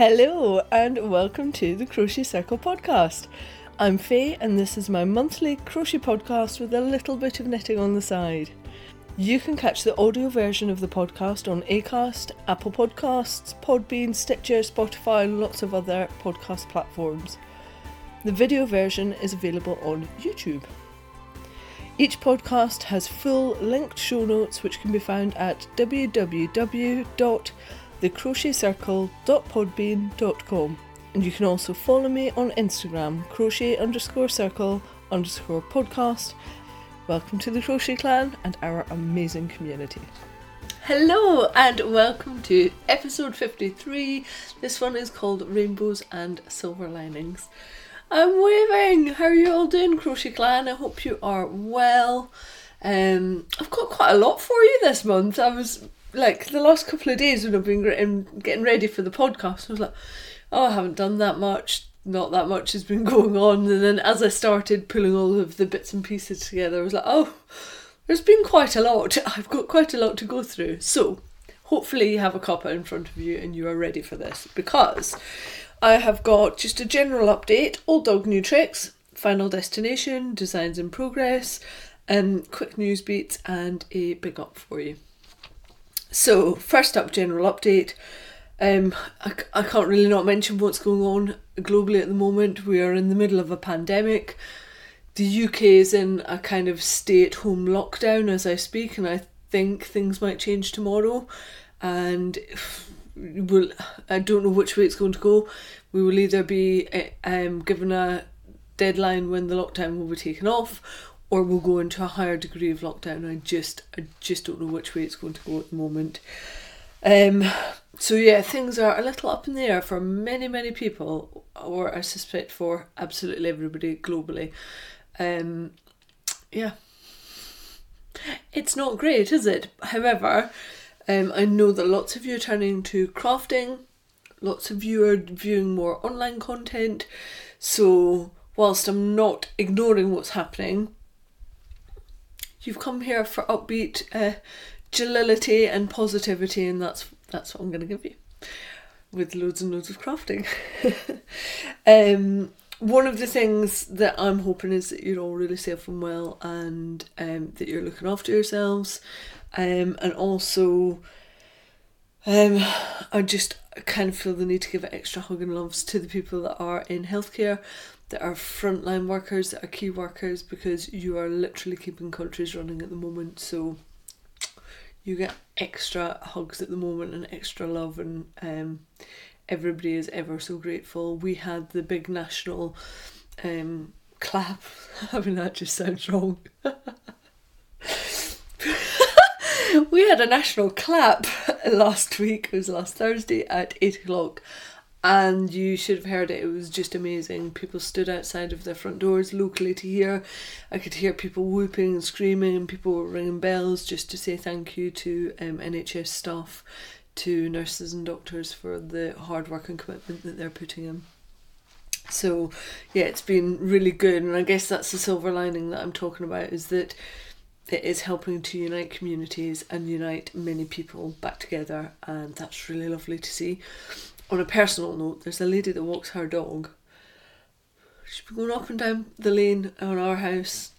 Hello, and welcome to the Crochet Circle podcast. I'm Faye, and this is my monthly crochet podcast with a little bit of knitting on the side. You can catch the audio version of the podcast on Acast, Apple Podcasts, Podbean, Stitcher, Spotify, and lots of other podcast platforms. The video version is available on YouTube. Each podcast has full linked show notes which can be found at www.thecrochetcircle.podbean.com. And you can also follow me on Instagram, crochet underscore circle underscore podcast. Welcome to the Crochet Clan and our amazing community. Hello and welcome to episode 53. This one is called Rainbows and Silver Linings. I'm waving! How are you all doing, Crochet Clan? I hope you are well. Um, I've got quite a lot for you this month. I was like the last couple of days when I've been getting, getting ready for the podcast, I was like, oh, I haven't done that much. Not that much has been going on. And then as I started pulling all of the bits and pieces together, I was like, oh, there's been quite a lot. I've got quite a lot to go through. So hopefully you have a copper in front of you and you are ready for this because I have got just a general update, old dog new tricks, final destination, designs in progress, and um, quick news beats, and a big up for you. So, first up, general update. Um, I, I can't really not mention what's going on globally at the moment. We are in the middle of a pandemic. The UK is in a kind of stay at home lockdown as I speak, and I think things might change tomorrow. And we'll, I don't know which way it's going to go. We will either be eh, um, given a deadline when the lockdown will be taken off, or we'll go into a higher degree of lockdown. I just I just don't know which way it's going to go at the moment. Um, so yeah, things are a little up in the air for many many people, or I suspect for absolutely everybody globally. Um, yeah, it's not great, is it? However um, I know that lots of you are turning to crafting, lots of you are viewing more online content. So, whilst I'm not ignoring what's happening, you've come here for upbeat uh, jollity and positivity, and that's that's what I'm going to give you. With loads and loads of crafting. um, one of the things that I'm hoping is that you're all really safe and well, and um, that you're looking after yourselves, um, and also, um, I just kind of feel the need to give extra hug and loves to the people that are in healthcare, that are frontline workers, that are key workers, because you are literally keeping countries running at the moment. So you get extra hugs at the moment and extra love, and um, everybody is ever so grateful. We had the big national um, clap. I mean, that just sounds wrong. we had a national clap last week. It was last Thursday at eight o'clock, and you should have heard it. It was just amazing. People stood outside of their front doors locally to hear. I could hear people whooping and screaming, and people were ringing bells just to say thank you to um, NHS staff, to nurses and doctors for the hard work and commitment that they're putting in. So, yeah, it's been really good, and I guess that's the silver lining that I'm talking about is that it is helping to unite communities and unite many people back together, and that's really lovely to see. On a personal note, there's a lady that walks her dog. She's been going up and down the lane on our house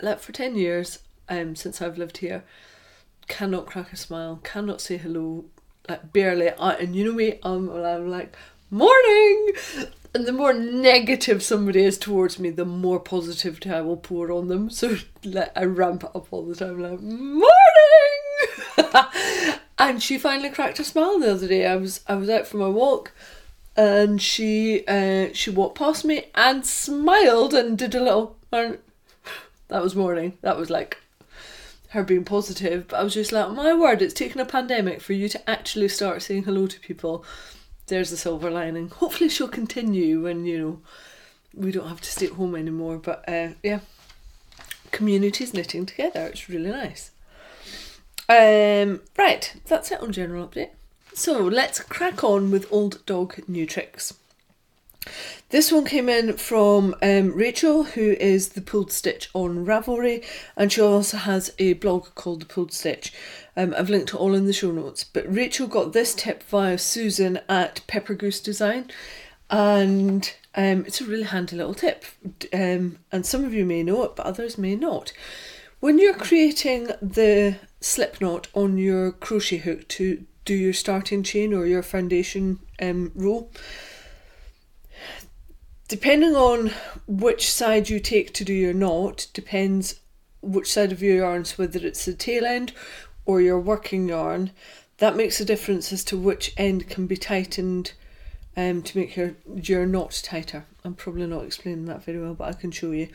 like for 10 years um, since I've lived here. Cannot crack a smile, cannot say hello, like barely. And you know me, I'm, I'm like, morning! And the more negative somebody is towards me, the more positivity I will pour on them. So like, I ramp it up all the time, like, morning! and she finally cracked a smile the other day. I was I was out for my walk and she uh, she walked past me and smiled and did a little that was morning. That was like her being positive, but I was just like, my word, it's taken a pandemic for you to actually start saying hello to people there's the silver lining. Hopefully, she'll continue when you know we don't have to stay at home anymore. But uh, yeah, communities knitting together. It's really nice. Um, right, that's it on general update. So let's crack on with old dog new tricks. This one came in from um, Rachel, who is the pulled stitch on Ravelry, and she also has a blog called the Pulled Stitch. Um, I've linked it all in the show notes. But Rachel got this tip via Susan at Pepper Goose Design, and um, it's a really handy little tip. Um, and some of you may know it, but others may not. When you're creating the slip knot on your crochet hook to do your starting chain or your foundation um, row, depending on which side you take to do your knot, depends which side of your yarns, whether it's the tail end or your working yarn, that makes a difference as to which end can be tightened um, to make your, your knot tighter. I'm probably not explaining that very well, but I can show you.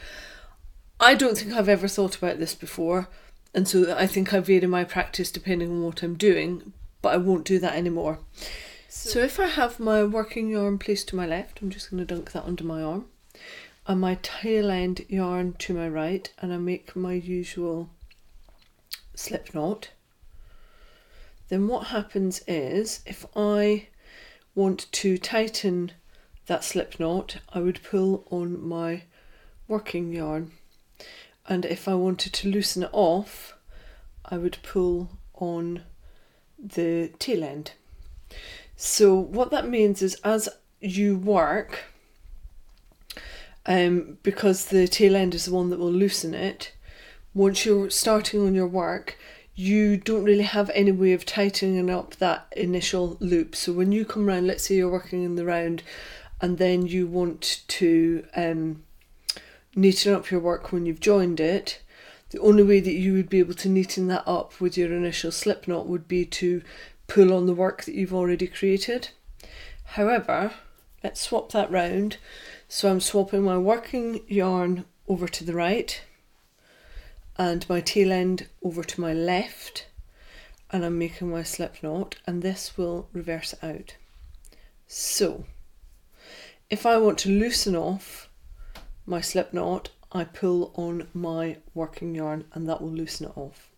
I don't think I've ever thought about this before, and so I think I vary my practice depending on what I'm doing, but I won't do that anymore. So, so if I have my working yarn placed to my left, I'm just going to dunk that under my arm, and my tail end yarn to my right, and I make my usual slip knot. Then what happens is if I want to tighten that slip knot, I would pull on my working yarn. And if I wanted to loosen it off, I would pull on the tail end. So what that means is as you work, um, because the tail end is the one that will loosen it, once you're starting on your work, you don't really have any way of tightening up that initial loop. So when you come around, let's say you're working in the round and then you want to um, neaten up your work when you've joined it, the only way that you would be able to neaten that up with your initial slip knot would be to pull on the work that you've already created. However, let's swap that round. So I'm swapping my working yarn over to the right and my tail end over to my left and I'm making my slip knot and this will reverse out. So if I want to loosen off my slip knot I pull on my working yarn and that will loosen it off.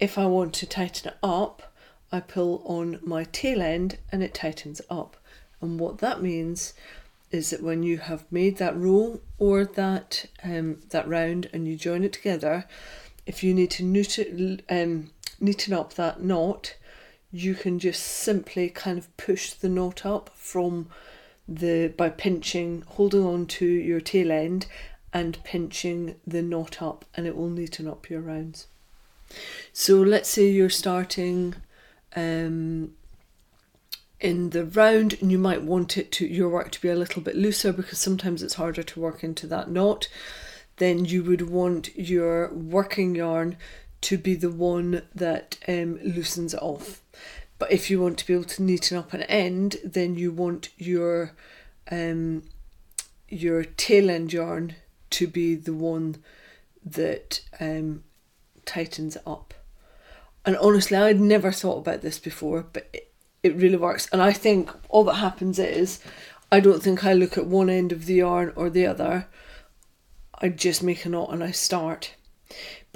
If I want to tighten it up I pull on my tail end and it tightens up and what that means is that when you have made that row or that um, that round and you join it together, if you need to neaten, um, neaten up that knot, you can just simply kind of push the knot up from the by pinching, holding on to your tail end and pinching the knot up and it will neaten up your rounds. So let's say you're starting um, in the round and you might want it to your work to be a little bit looser because sometimes it's harder to work into that knot then you would want your working yarn to be the one that um, loosens it off but if you want to be able to neaten up an end then you want your um, your tail end yarn to be the one that um, tightens up and honestly I'd never thought about this before but it, it really works. And I think all that happens is I don't think I look at one end of the yarn or the other. I just make a knot and I start.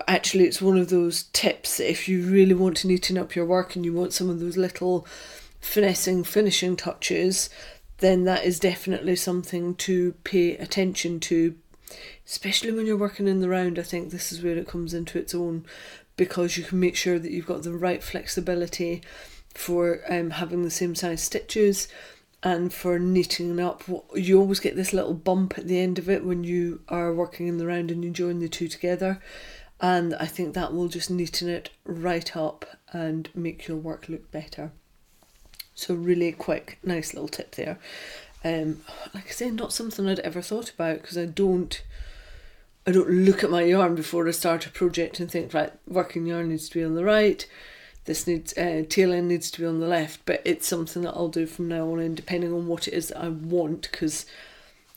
But actually, it's one of those tips that if you really want to neaten up your work and you want some of those little finessing finishing touches, then that is definitely something to pay attention to, especially when you're working in the round. I think this is where it comes into its own because you can make sure that you've got the right flexibility for um, having the same size stitches and for knitting up you always get this little bump at the end of it when you are working in the round and you join the two together and I think that will just neaten it right up and make your work look better. So really quick nice little tip there. Um, like I say not something I'd ever thought about because I don't I don't look at my yarn before I start a project and think right working yarn needs to be on the right. This needs uh, tail end needs to be on the left. But it's something that I'll do from now on in depending on what it is that I want because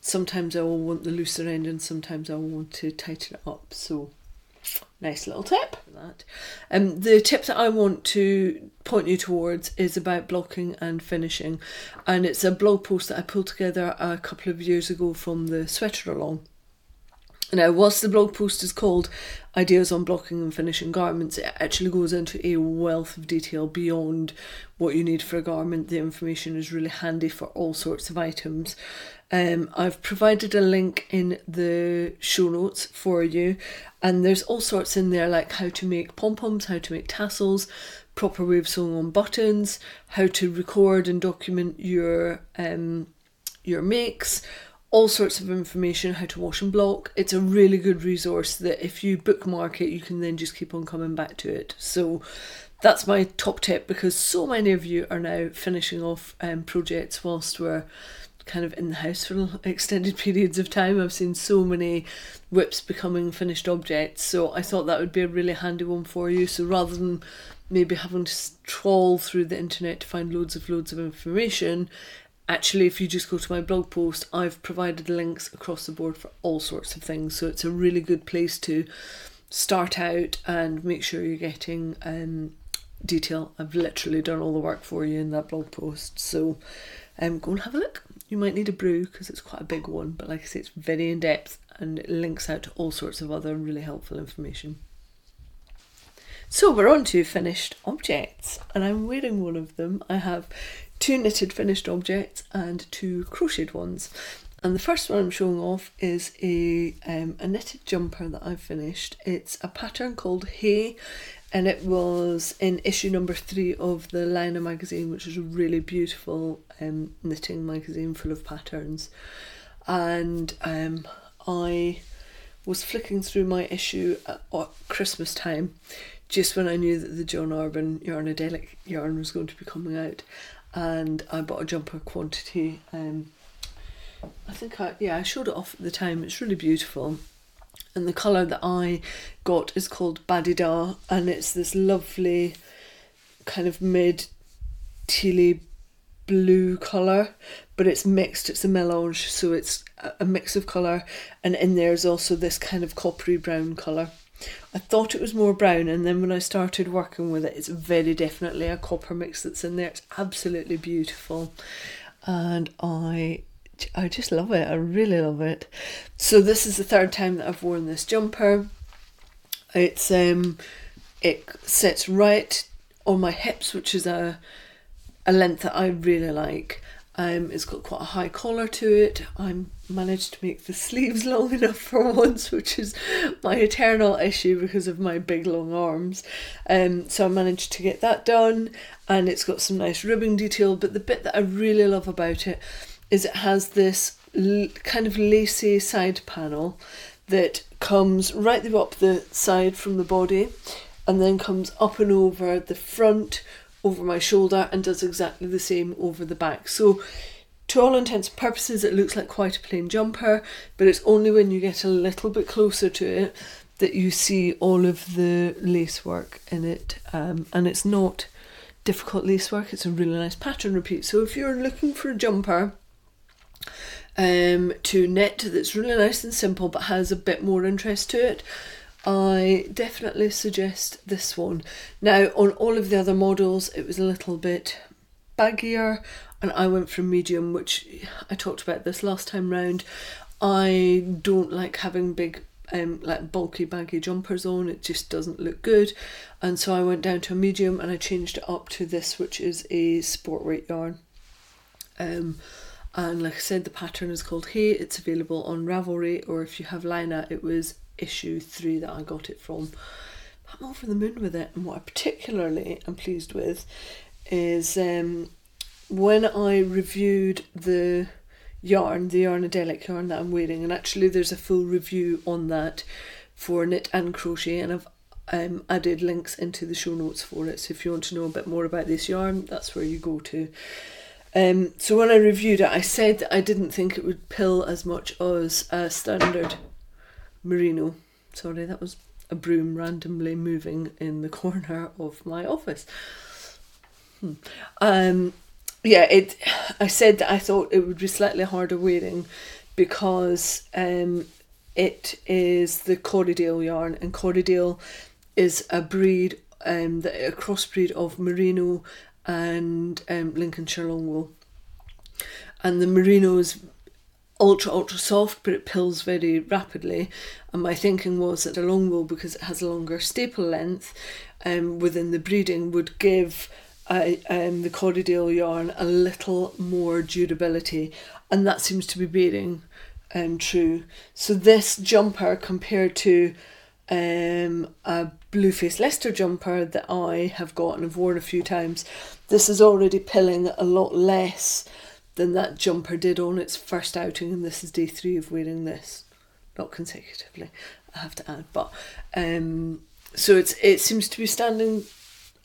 sometimes I will want the looser end and sometimes I will want to tighten it up. So nice little tip that um the tip that I want to point you towards is about blocking and finishing and it's a blog post that I pulled together a couple of years ago from the sweater along Now, whilst the blog post is called Ideas on Blocking and Finishing Garments, it actually goes into a wealth of detail beyond what you need for a garment. The information is really handy for all sorts of items. Um, I've provided a link in the show notes for you, and there's all sorts in there like how to make pom poms, how to make tassels, proper way of sewing on buttons, how to record and document your um, your makes all sorts of information how to wash and block. It's a really good resource that if you bookmark it, you can then just keep on coming back to it. So that's my top tip because so many of you are now finishing off um, projects whilst we're kind of in the house for extended periods of time. I've seen so many WIPs becoming finished objects, so I thought that would be a really handy one for you. So rather than maybe having to trawl through the internet to find loads of loads of information, actually if you just go to my blog post i've provided links across the board for all sorts of things so it's a really good place to start out and make sure you're getting um, detail i've literally done all the work for you in that blog post so um, go and have a look you might need a brew because it's quite a big one but like i say it's very in depth and it links out to all sorts of other really helpful information so we're on to finished objects, and I'm wearing one of them. I have two knitted finished objects and two crocheted ones. And the first one I'm showing off is a um, a knitted jumper that I've finished. It's a pattern called Hey, and it was in issue number three of the Laine magazine, which is a really beautiful um, knitting magazine full of patterns. And um, I was flicking through my issue at, Christmas time, just when I knew that the John Arbon Yarnadelic yarn was going to be coming out, and I bought a jumper quantity. Um, I think I yeah I showed it off at the time. It's really beautiful, and the color that I got is called Badida, and it's this lovely kind of mid tealy blue color, but it's mixed. It's a melange, so it's a mix of color, and in there is also this kind of coppery brown color. I thought it was more brown, and then when I started working with it, it's very definitely a copper mix that's in there. It's absolutely beautiful, and I I just love it. I really love it. So this is the third time that I've worn this jumper. It's um, it sits right on my hips, which is a a length that I really like. Um, it's got quite a high collar to it. I managed to make the sleeves long enough for once, which is my eternal issue because of my big long arms. Um, so I managed to get that done, and it's got some nice ribbing detail. But the bit that I really love about it is it has this l- kind of lacy side panel that comes right the up the side from the body, and then comes up and over the front over my shoulder and does exactly the same over the back. So to all intents and purposes it looks like quite a plain jumper, but it's only when you get a little bit closer to it that you see all of the lace work in it. Um, and it's not difficult lace work, it's a really nice pattern repeat. So if you're looking for a jumper um, to knit that's really nice and simple but has a bit more interest to it, I definitely suggest this one. Now, on all of the other models, it was a little bit baggier, and I went for medium, which I talked about this last time round. I don't like having big, um, like bulky, baggy jumpers on, it just doesn't look good. And so I went down to a medium and I changed it up to this, which is a sport weight yarn. Um, and like I said, the pattern is called Hey. It's available on Ravelry, or if you have Laine, it was issue three that I got it from. I'm over the moon with it, and what I particularly am pleased with is um, when I reviewed the yarn, the Yarnadelic yarn that I'm wearing, and actually there's a full review on that for knit and crochet, and I've um, added links into the show notes for it. So if you want to know a bit more about this yarn, that's where you go to. Um, so when I reviewed it, I said that I didn't think it would pill as much as a standard merino. Sorry, that was a broom randomly moving in the corner of my office. Hmm. Um, yeah, it. I said that I thought it would be slightly harder wearing because um, it is the Corriedale yarn, and Corriedale is a breed, um, the, a crossbreed of merino and um, Lincolnshire long wool. And the merino is ultra ultra soft but it pills very rapidly. And my thinking was that a long wool because it has a longer staple length um, within the breeding would give uh, um, the Corriedale yarn a little more durability. And that seems to be bearing um, true. So this jumper compared to um, a Blueface Leicester jumper that I have got and have worn a few times this is already pilling a lot less than that jumper did on its first outing, and this is day three of wearing this, not consecutively, I have to add. But um, so it's it seems to be standing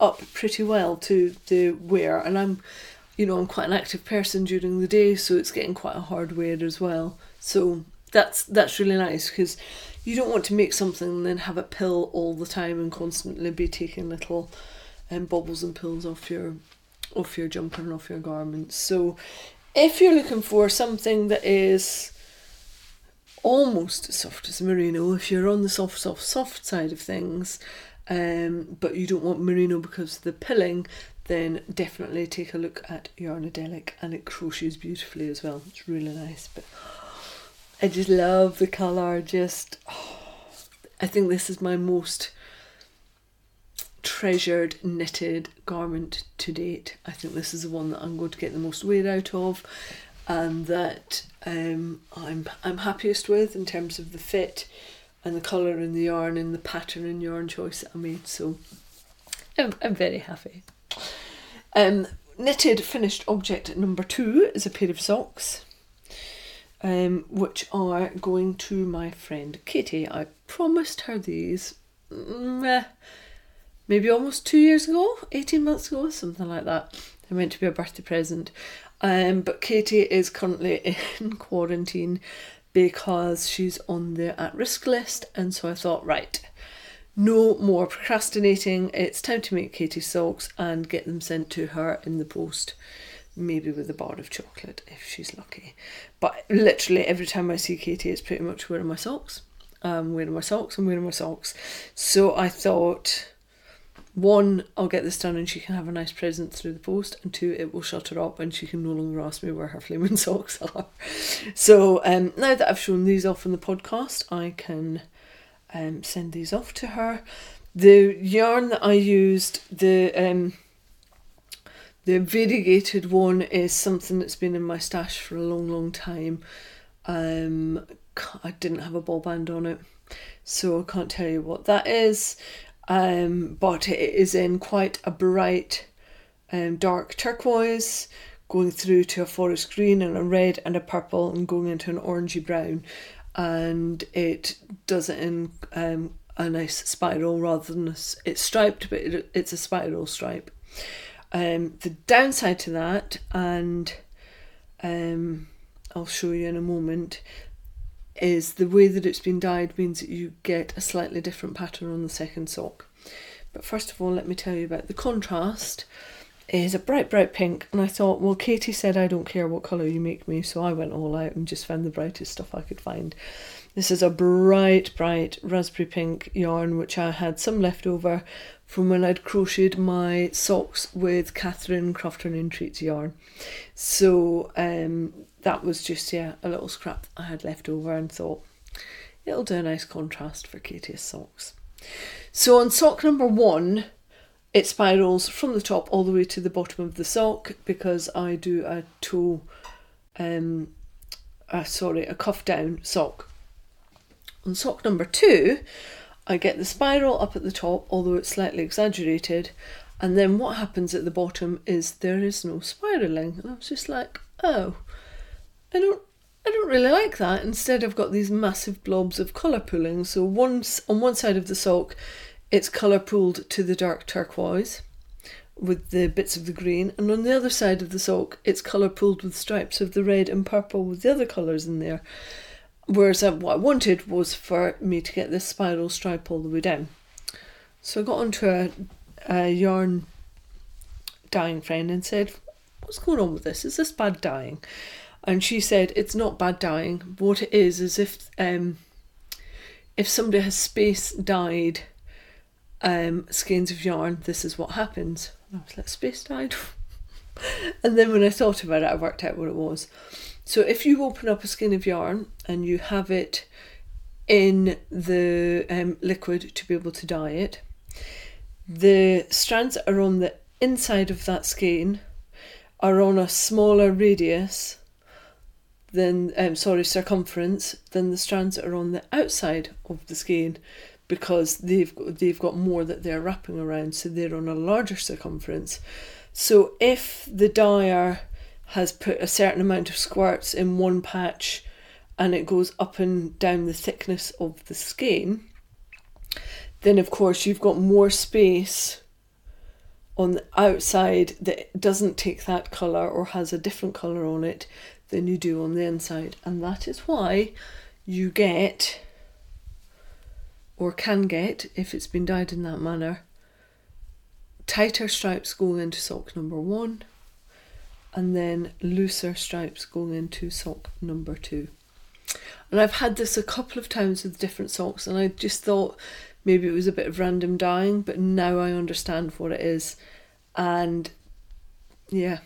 up pretty well to the wear, and I'm, you know, I'm quite an active person during the day, so it's getting quite a hard wear as well. So that's that's really nice because you don't want to make something and then have it pill all the time and constantly be taking little um, bobbles and pills off your off your jumper and off your garments. So if you're looking for something that is almost as soft as merino, if you're on the soft, soft, soft side of things, um, but you don't want merino because of the pilling, then definitely take a look at Yarnadelic and it crochets beautifully as well. It's really nice, but I just love the colour. Just, oh, I think this is my most treasured knitted garment to date. I think this is the one that I'm going to get the most wear out of and that um, I'm I'm happiest with in terms of the fit and the colour and the yarn and the pattern and yarn choice that I made. So I'm, I'm very happy. Um, knitted finished object number two is a pair of socks. Um, which are going to my friend Katie. I promised her these. Mm, maybe almost two years ago, 18 months ago, something like that. They're meant to be a birthday present. Um, but Katie is currently in quarantine because she's on the at risk list. And so I thought, right, no more procrastinating. It's time to make Katie socks and get them sent to her in the post. Maybe with a bar of chocolate if she's lucky. But literally every time I see Katie, it's pretty much wearing my socks. I'm wearing my socks, I'm wearing my socks. So I thought one, I'll get this done and she can have a nice present through the post, and two, it will shut her up and she can no longer ask me where her flaming socks are. So um, now that I've shown these off in the podcast, I can um, send these off to her. The yarn that I used, the um, the variegated one, is something that's been in my stash for a long, long time. Um, I didn't have a ball band on it, so I can't tell you what that is. Um, but it is in quite a bright um, dark turquoise going through to a forest green and a red and a purple and going into an orangey brown. And it does it in um, a nice spiral rather than a, it's striped but it, it's a spiral stripe um, the downside to that and um, I'll show you in a moment is the way that it's been dyed means that you get a slightly different pattern on the second sock. But first of all, let me tell you about the contrast. Is a bright, bright pink, and I thought, well, Katie said I don't care what colour you make me, so I went all out and just found the brightest stuff I could find. This is a bright, bright raspberry pink yarn, which I had some left over from when I'd crocheted my socks with Catherine Crofton and Treats yarn. So um, that was just yeah a little scrap I had left over and thought it'll do a nice contrast for Katie's socks. So on sock number one, it spirals from the top all the way to the bottom of the sock because I do a toe, um, uh, sorry, a cuff down sock. On sock number two, I get the spiral up at the top, although it's slightly exaggerated, and then what happens at the bottom is there is no spiraling. And I was just like, oh, I don't I don't really like that. Instead I've got these massive blobs of colour pooling. So once on one side of the sock it's colour pooled to the dark turquoise with the bits of the green and on the other side of the sock it's colour pooled with stripes of the red and purple with the other colours in there. Whereas uh, what I wanted was for me to get this spiral stripe all the way down. So I got onto a, a yarn dyeing friend and said, what's going on with this? Is this bad dyeing? and she said it's not bad dyeing. What it is is if um, if somebody has space dyed um, skeins of yarn, this is what happens. And I was like, space dyed. and then when I thought about it, I worked out what it was. So if you open up a skein of yarn and you have it in the um, liquid to be able to dye it, the strands that are on the inside of that skein are on a smaller radius than um, sorry circumference than the strands that are on the outside of the skein because they've they've got more that they're wrapping around so they're on a larger circumference. So if the dyer has put a certain amount of squirts in one patch and it goes up and down the thickness of the skein then of course you've got more space on the outside that doesn't take that colour or has a different colour on it than you do on the inside. And that is why you get, or can get, if it's been dyed in that manner, tighter stripes going into sock number one, and then looser stripes going into sock number two. And I've had this a couple of times with different socks, and I just thought maybe it was a bit of random dyeing, but now I understand what it is. And yeah,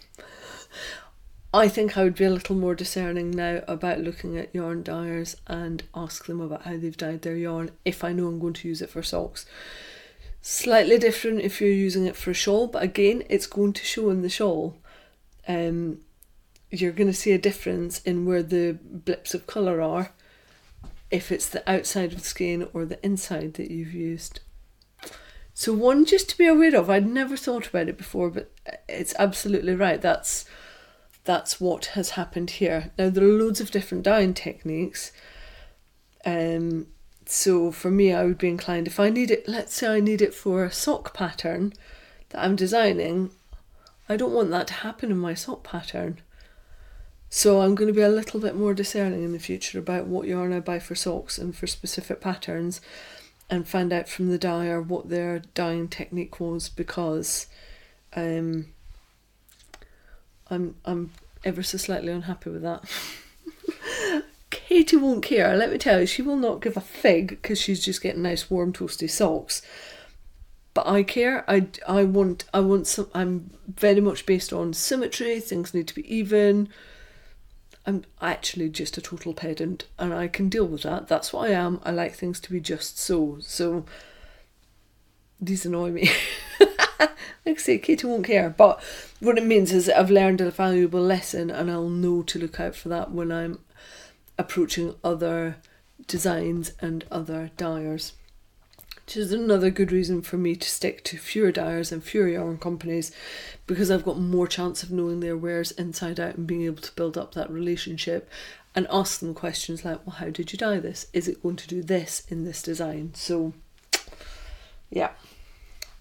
I think I would be a little more discerning now about looking at yarn dyers and ask them about how they've dyed their yarn if I know I'm going to use it for socks. Slightly different if you're using it for a shawl, but again, it's going to show in the shawl. Um, you're going to see a difference in where the blips of colour are if it's the outside of the skin or the inside that you've used. So one just to be aware of. I'd never thought about it before, but it's absolutely right. That's that's what has happened here. Now there are loads of different dyeing techniques. Um, so for me, I would be inclined if I need it. Let's say I need it for a sock pattern that I'm designing. I don't want that to happen in my sock pattern. So I'm going to be a little bit more discerning in the future about what yarn I buy for socks and for specific patterns and find out from the dyer what their dyeing technique was because um, I'm I'm ever so slightly unhappy with that. Katie won't care, let me tell you, she will not give a fig because she's just getting nice warm toasty socks. But I care. I, I want I want some. I'm very much based on symmetry. Things need to be even. I'm actually just a total pedant and I can deal with that. That's what I am. I like things to be just so. So these annoy me. like I say, Katie won't care. But what it means is I've learned a valuable lesson and I'll know to look out for that when I'm approaching other designs and other dyers which is another good reason for me to stick to fewer dyers and fewer yarn companies because I've got more chance of knowing their wares inside out and being able to build up that relationship and ask them questions like, well, how did you dye this? Is it going to do this in this design? So, yeah.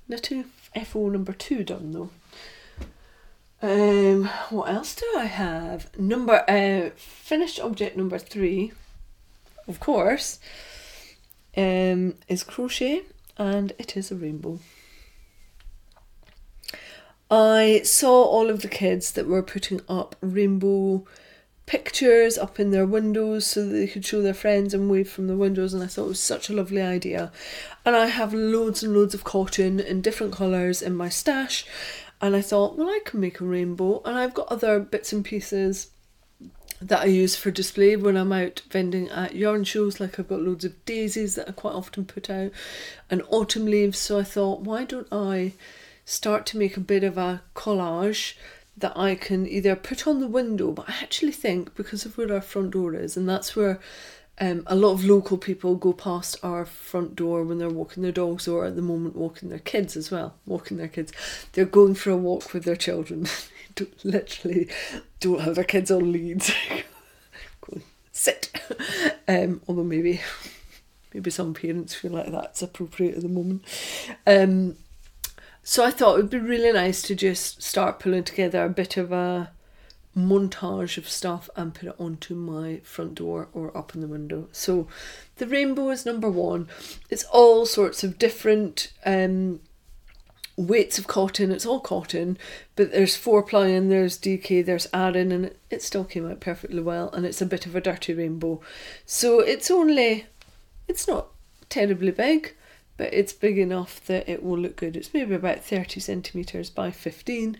Little FO number two done though. Um, what else do I have? Number uh, finished object number three, of course um, is crochet and it is a rainbow. I saw all of the kids that were putting up rainbow pictures up in their windows so that they could show their friends and wave from the windows and I thought it was such a lovely idea. And I have loads and loads of cotton in different colours in my stash and I thought, well I can make a rainbow and I've got other bits and pieces that I use for display when I'm out vending at yarn shows. Like I've got loads of daisies that I quite often put out and autumn leaves. So I thought, why don't I start to make a bit of a collage that I can either put on the window, but I actually think because of where our front door is, and that's where um, a lot of local people go past our front door when they're walking their dogs or at the moment walking their kids as well. Walking their kids. They're going for a walk with their children. don't, literally don't have their kids on leads. Go sit. Um, although maybe maybe some parents feel like that's appropriate at the moment. Um, so I thought it would be really nice to just start pulling together a bit of a montage of stuff and put it onto my front door or up in the window. So the rainbow is number one. It's all sorts of different um, weights of cotton. It's all cotton, but there's four ply and there's DK, there's Aran, and it still came out perfectly well. And it's a bit of a dirty rainbow, so it's only, it's not terribly big, but it's big enough that it will look good. It's maybe about thirty centimeters by fifteen,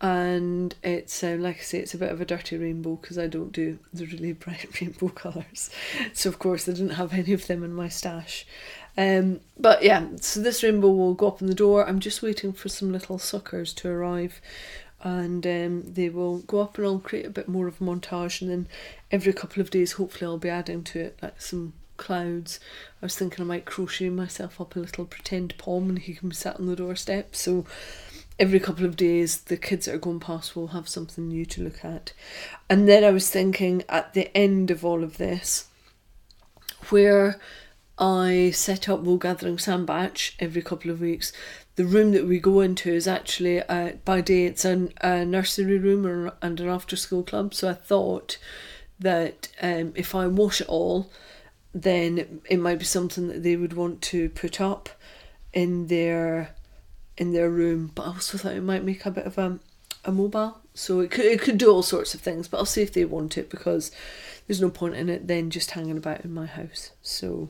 and it's um, like I say, it's a bit of a dirty rainbow because I don't do the really bright rainbow colours. So of course I didn't have any of them in my stash. Um, but yeah, so this rainbow will go up in the door. I'm just waiting for some little suckers to arrive, and um, they will go up, and I'll create a bit more of a montage, and then every couple of days, hopefully, I'll be adding to it like some clouds. I was thinking I might crochet myself up a little pretend palm, and he can be sat on the doorstep. So every couple of days the kids that are going past will have something new to look at. And then I was thinking at the end of all of this, where I set up wool gathering Sandbach every couple of weeks. The room that we go into is actually uh, by day it's an, a nursery room or, and an after school club. So I thought that um, if I wash it all, then it might be something that they would want to put up in their in their room. But I also thought it might make a bit of a a mobile, so it could it could do all sorts of things. But I'll see if they want it because there's no point in it then just hanging about in my house. So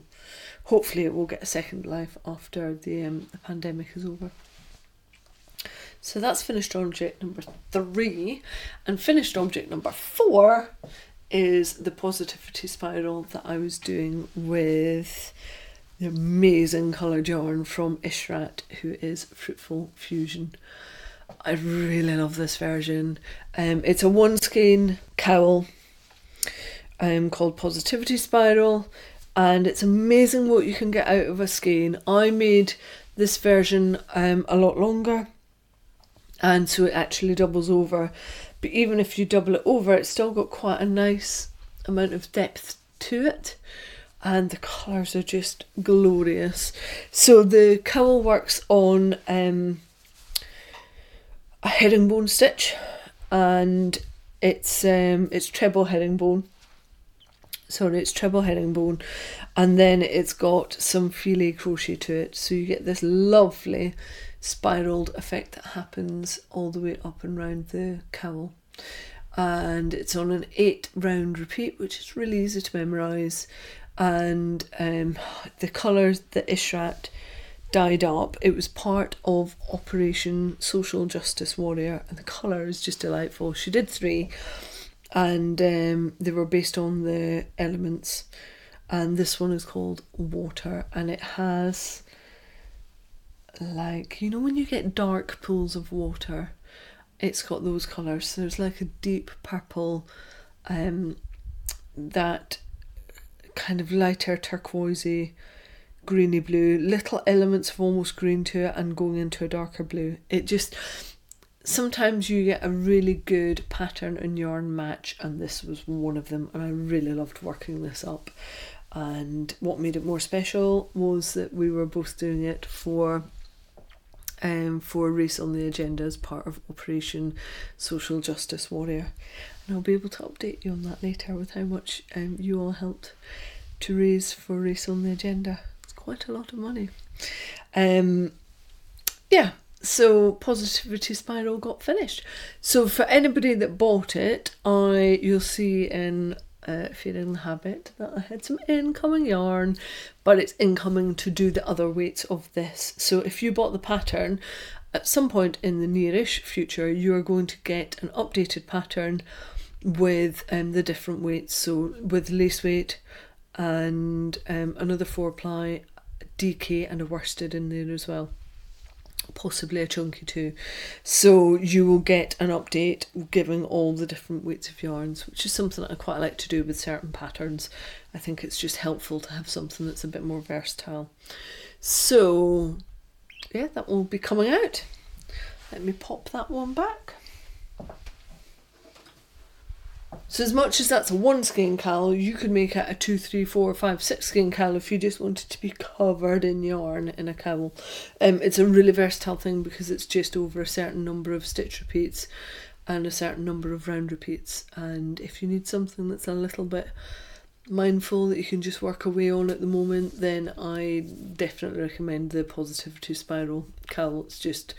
hopefully it will get a second life after the um, the pandemic is over. So that's finished object number three, and finished object number four is the positivity spiral that I was doing with the amazing coloured yarn from Ishrat, who is Fruitful Fusion. I really love this version. Um, it's a one skein cowl um, called Positivity Spiral, and it's amazing what you can get out of a skein. I made this version um, a lot longer, and so it actually doubles over. But even if you double it over, it's still got quite a nice amount of depth to it and the colours are just glorious. So the cowl works on um, a herringbone stitch and it's um, it's treble herringbone. Sorry, it's treble herringbone, and then it's got some filet crochet to it, so you get this lovely spiraled effect that happens all the way up and round the cowl. And it's on an eight round repeat, which is really easy to memorize and um, the colours that Ishrat dyed up. It was part of Operation Social Justice Warrior, and the colour is just delightful. She did three, and um, they were based on the elements. And this one is called Water, and it has like you know when you get dark pools of water, it's got those colours. So there's like a deep purple, um, that kind of lighter turquoisey, greeny blue, little elements of almost green to it, and going into a darker blue. It just sometimes you get a really good pattern and yarn match, and this was one of them, and I really loved working this up. And what made it more special was that we were both doing it for um, for Race on the Agenda as part of Operation Social Justice Warrior. And I'll be able to update you on that later with how much um, you all helped to raise for Race on the Agenda. It's quite a lot of money. Um, yeah, so Positivity Spiral got finished. So for anybody that bought it, I you'll see in uh, Feeling the Habit that I had some incoming yarn, but it's incoming to do the other weights of this. So if you bought the pattern, at some point in the nearish future, you are going to get an updated pattern with um, the different weights. So with lace weight and um, another four ply, DK and a worsted in there as well. Possibly a chunky too. So you will get an update giving all the different weights of yarns, which is something that I quite like to do with certain patterns. I think it's just helpful to have something that's a bit more versatile. So yeah, that will be coming out. Let me pop that one back. So as much as that's a one skin cowl, you could make it a two, three, four, five, six skin cowl if you just wanted to be covered in yarn in a cowl. Um, it's a really versatile thing because it's just over a certain number of stitch repeats and a certain number of round repeats. And if you need something that's a little bit mindful that you can just work away on at the moment, then I definitely recommend the Positivity Spiral cowl. It's just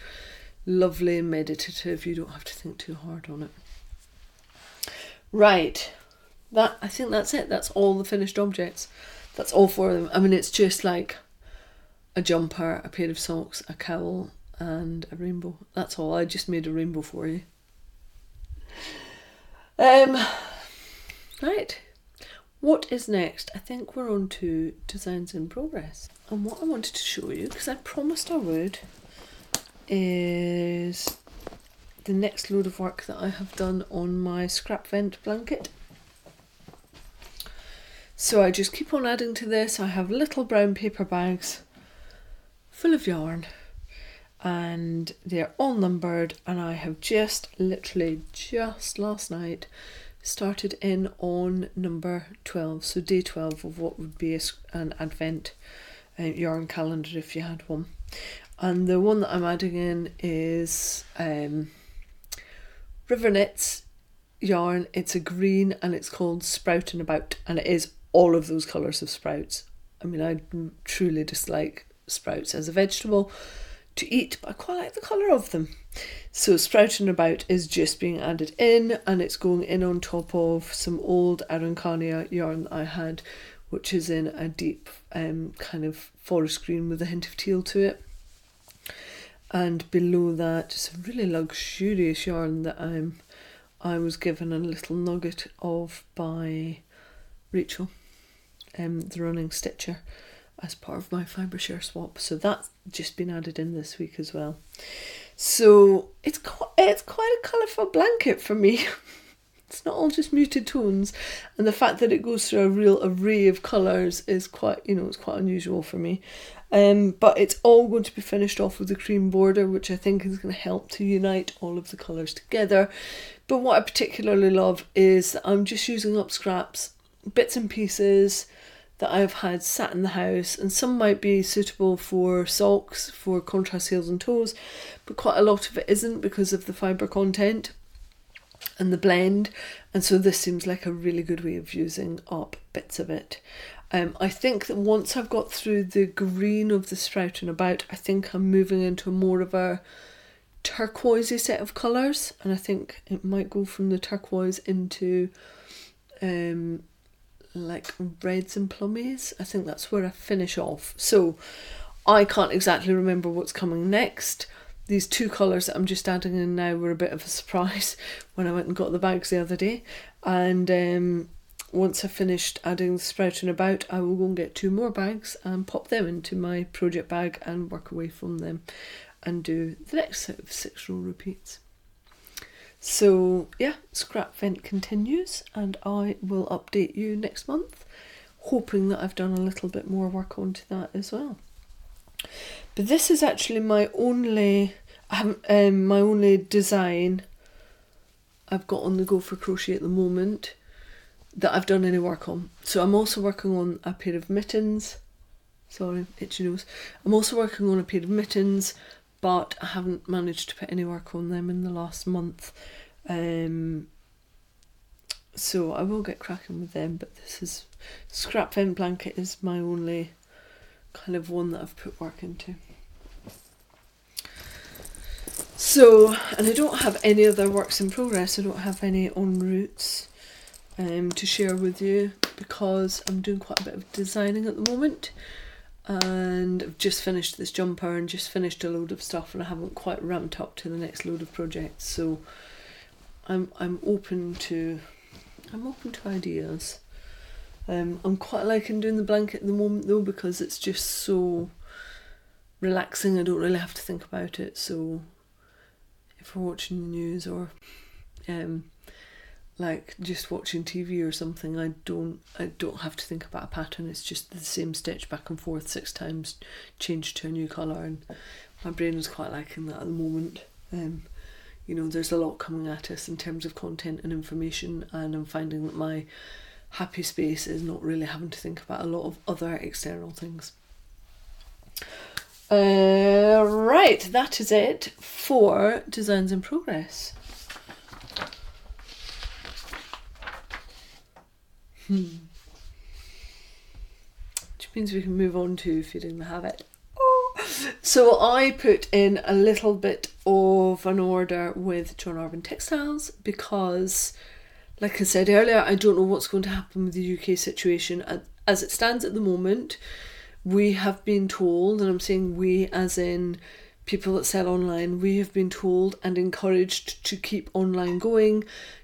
lovely and meditative. You don't have to think too hard on it. Right. That I think that's it. That's all the finished objects. That's all four of them. I mean, it's just like a jumper, a pair of socks, a cowl, and a rainbow. That's all. I just made a rainbow for you. Um, right. What is next? I think we're on to designs in progress. And what I wanted to show you, because I promised I would, is the next load of work that I have done on my scrap vent blanket. So I just keep on adding to this. I have little brown paper bags full of yarn and they're all numbered and I have just literally just last night started in on number 12 so day 12 of what would be a, an advent uh, yarn calendar if you had one and the one that I'm adding in is um, River Knits yarn it's a green and it's called Sprouting About and it is all of those colours of sprouts. I mean, I truly dislike sprouts as a vegetable to eat, but I quite like the colour of them. So, sprouting about is just being added in, and it's going in on top of some old Araucania yarn that I had, which is in a deep um, kind of forest green with a hint of teal to it. And below that, it's a really luxurious yarn that I'm I was given a little nugget of by Rachel um, the running stitcher as part of my fibre share swap. So that's just been added in this week as well. So it's quite, it's quite a colourful blanket for me. it's not all just muted tones, and the fact that it goes through a real array of colours is quite you know it's quite unusual for me. Um, but it's all going to be finished off with a cream border, which I think is going to help to unite all of the colours together. But what I particularly love is that I'm just using up scraps, bits and pieces, that I've had sat in the house, and some might be suitable for socks, for contrast heels and toes, but quite a lot of it isn't because of the fibre content and the blend, and so this seems like a really good way of using up bits of it. Um, I think that once I've got through the green of the sprouting about, I think I'm moving into more of a turquoisey set of colours, and I think it might go from the turquoise into um, like reds and plummies. I think that's where I finish off. So I can't exactly remember what's coming next. These two colours that I'm just adding in now were a bit of a surprise when I went and got the bags the other day. And um, once I've finished adding the sprouting about, I will go and get two more bags and pop them into my project bag and work away from them and do the next set of six row repeats. So, yeah, Scrap Vent continues, and I will update you next month, hoping that I've done a little bit more work onto that as well. But this is actually my only, um, my only design I've got on the go for crochet at the moment that I've done any work on. So I'm also working on a pair of mittens. Sorry, itchy nose. I'm also working on a pair of mittens but I haven't managed to put any work on them in the last month. Um, so I will get cracking with them, but this is Scrap Vent Blanket is my only kind of one that I've put work into. So, and I don't have any other works in progress, I don't have any en routes um, to share with you because I'm doing quite a bit of designing at the moment and I've just finished this jumper and just finished a load of stuff and I haven't quite ramped up to the next load of projects so I'm I'm open to I'm open to ideas. Um, I'm quite liking doing the blanket at the moment though because it's just so relaxing. I don't really have to think about it. So if we're watching the news or um, like just watching TV or something, I don't I don't have to think about a pattern. It's just the same stitch back and forth six times, changed to a new colour, and my brain is quite liking that at the moment. Um, you know, there's a lot coming at us in terms of content and information, and I'm finding that my happy space is not really having to think about a lot of other external things. Uh, right, that is it for Designs in Progress. Hmm. Which means we can move on to feeding the habit. Oh. So I put in a little bit of an order with John Arbon Textiles because, like I said earlier, I don't know what's going to happen with the UK situation. As it stands at the moment, we have been told, and I'm saying we as in people that sell online, we have been told and encouraged to keep online going,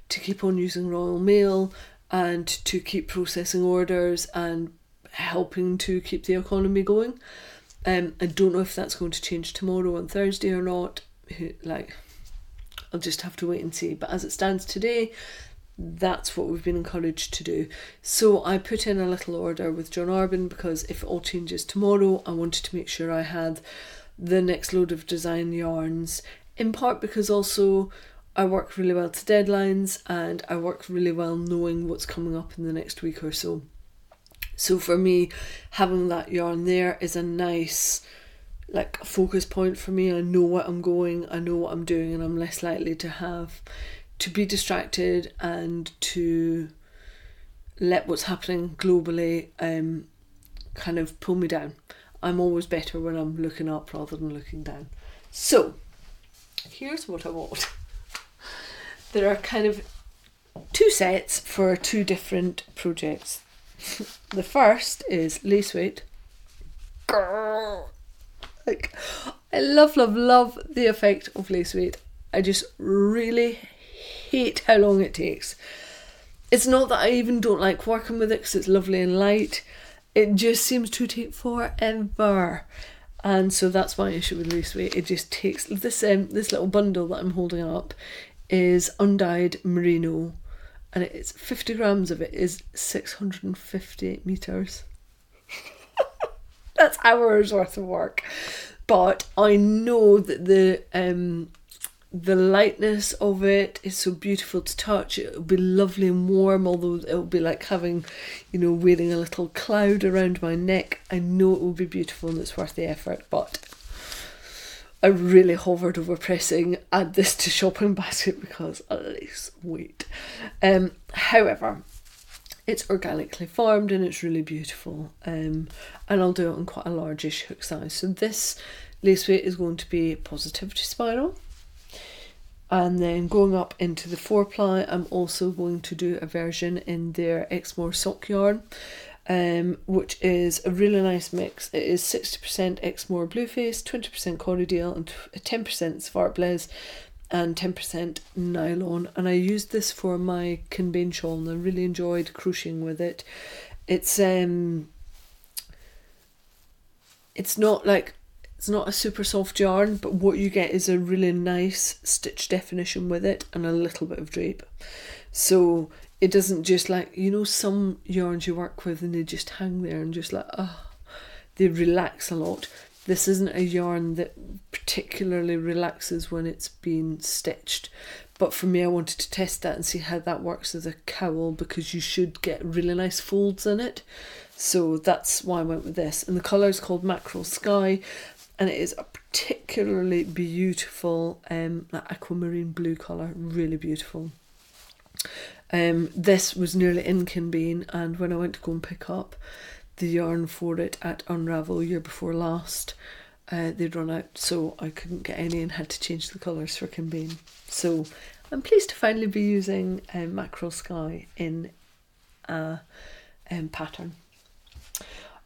to keep on using Royal Mail, and to keep processing orders and helping to keep the economy going. Um, I don't know if that's going to change tomorrow on Thursday or not. Like, I'll just have to wait and see. But as it stands today, that's what we've been encouraged to do. So I put in a little order with John Arbon because if it all changes tomorrow, I wanted to make sure I had the next load of design yarns. In part because also I work really well to deadlines and I work really well knowing what's coming up in the next week or so. So for me, having that yarn there is a nice like focus point for me. I know what I'm going, I know what I'm doing, and I'm less likely to have to be distracted and to let what's happening globally um kind of pull me down. I'm always better when I'm looking up rather than looking down. So here's what I want. There are kind of two sets for two different projects. the first is lace weight. Like I love, love, love the effect of lace weight. I just really hate how long it takes. It's not that I even don't like working with it because it's lovely and light. It just seems to take forever. And so that's my issue with lace weight. It just takes this um this little bundle that I'm holding up is undyed merino and it's 50 grams of it is 650 meters. That's hours worth of work. But I know that the um the lightness of it is so beautiful to touch. It'll be lovely and warm, although it'll be like having, you know, wearing a little cloud around my neck. I know it will be beautiful and it's worth the effort, but I really hovered over pressing add this to shopping basket because at least wait. Um, however, it's organically farmed and it's really beautiful. Um, and I'll do it on quite a largish hook size. So this lace weight is going to be positivity spiral. And then going up into the four ply, I'm also going to do a version in their Exmoor sock yarn um, which is a really nice mix. It is 60% Exmoor Blueface, 20% Corriedale, and 10% Zwartbles, and 10% nylon. And I used this for my Kinbane shawl, and I really enjoyed crocheting with it. It's um, it's not like it's not a super soft yarn, but what you get is a really nice stitch definition with it and a little bit of drape. So it doesn't just like you know some yarns you work with and they just hang there and just like oh they relax a lot. This isn't a yarn that particularly relaxes when it's been stitched. But for me I wanted to test that and see how that works as a cowl because you should get really nice folds in it. So that's why I went with this. And the colour is called Mackerel Sky and it is a particularly beautiful um, aquamarine blue colour. Really beautiful um, this was nearly in Kinbane, and when I went to go and pick up the yarn for it at Unravel year before last, uh, they'd run out, so I couldn't get any and had to change the colours for Kinbane. So I'm pleased to finally be using um, Mackerel Sky in a um, pattern.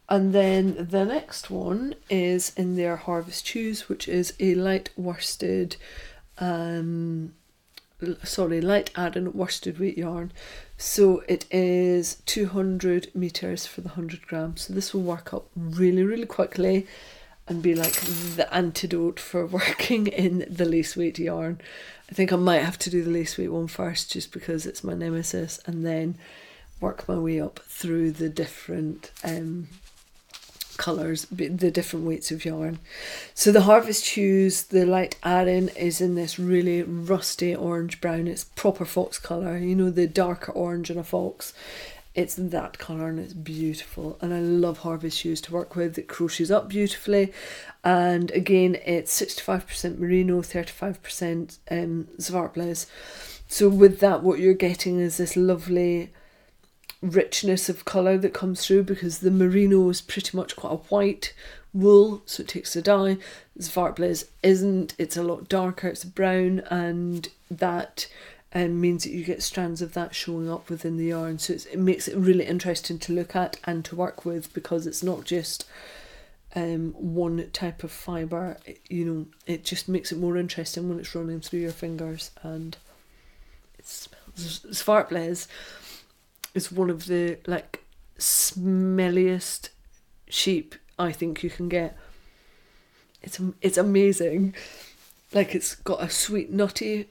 And then the next one is in their Harvest Hues, which is a light worsted um, sorry, light Aran worsted weight yarn. So it is 200 meters for the 100 grams. So this will work up really, really quickly and be like the antidote for working in the lace weight yarn. I think I might have to do the lace weight one first just because it's my nemesis and then work my way up through the different um, colours, the different weights of yarn. So the Harvest Hues, the light Aran is in this really rusty orange brown. It's proper fox colour, you know, the darker orange in a fox. It's that colour and it's beautiful. And I love Harvest Hues to work with. It crochets up beautifully. And again, it's 65% merino, 35% um. So with that, what you're getting is this lovely richness of colour that comes through because the merino is pretty much quite a white wool, so it takes a dye. Zwartbles isn't, it's a lot darker, it's brown, and that um, means that you get strands of that showing up within the yarn. So it makes it really interesting to look at and to work with because it's not just um, one type of fibre, you know, it just makes it more interesting when it's running through your fingers and it smells. Zwartbles is one of the like smelliest sheep I think you can get. It's it's amazing. Like it's got a sweet nutty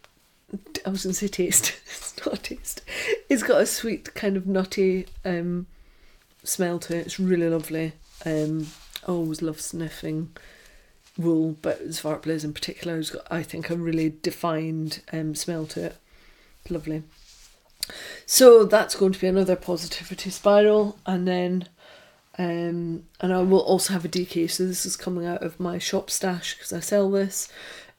I was gonna say taste. it's not taste. It's got a sweet kind of nutty um, smell to it. It's really lovely. Um, I always love sniffing wool, but Zwartbles in particular has got, I think, a really defined um, smell to it. Lovely. So that's going to be another positivity spiral, and then, um, and I will also have a DK. So this is coming out of my shop stash because I sell this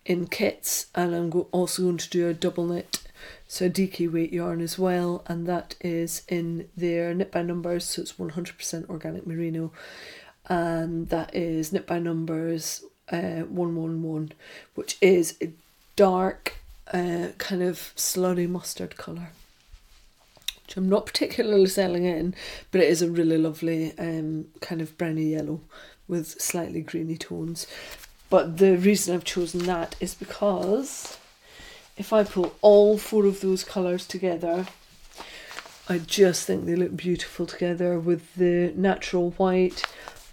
in kits, and I'm go- also going to do a double knit, so a DK weight yarn as well, and that is in their knit by numbers, so it's 100% organic merino, and that is knit by numbers uh, 111, which is a dark, uh, kind of slutty mustard colour. Which I'm not particularly selling in, but it is a really lovely um, kind of browny yellow with slightly greeny tones. But the reason I've chosen that is because if I pull all four of those colours together, I just think they look beautiful together with the natural white,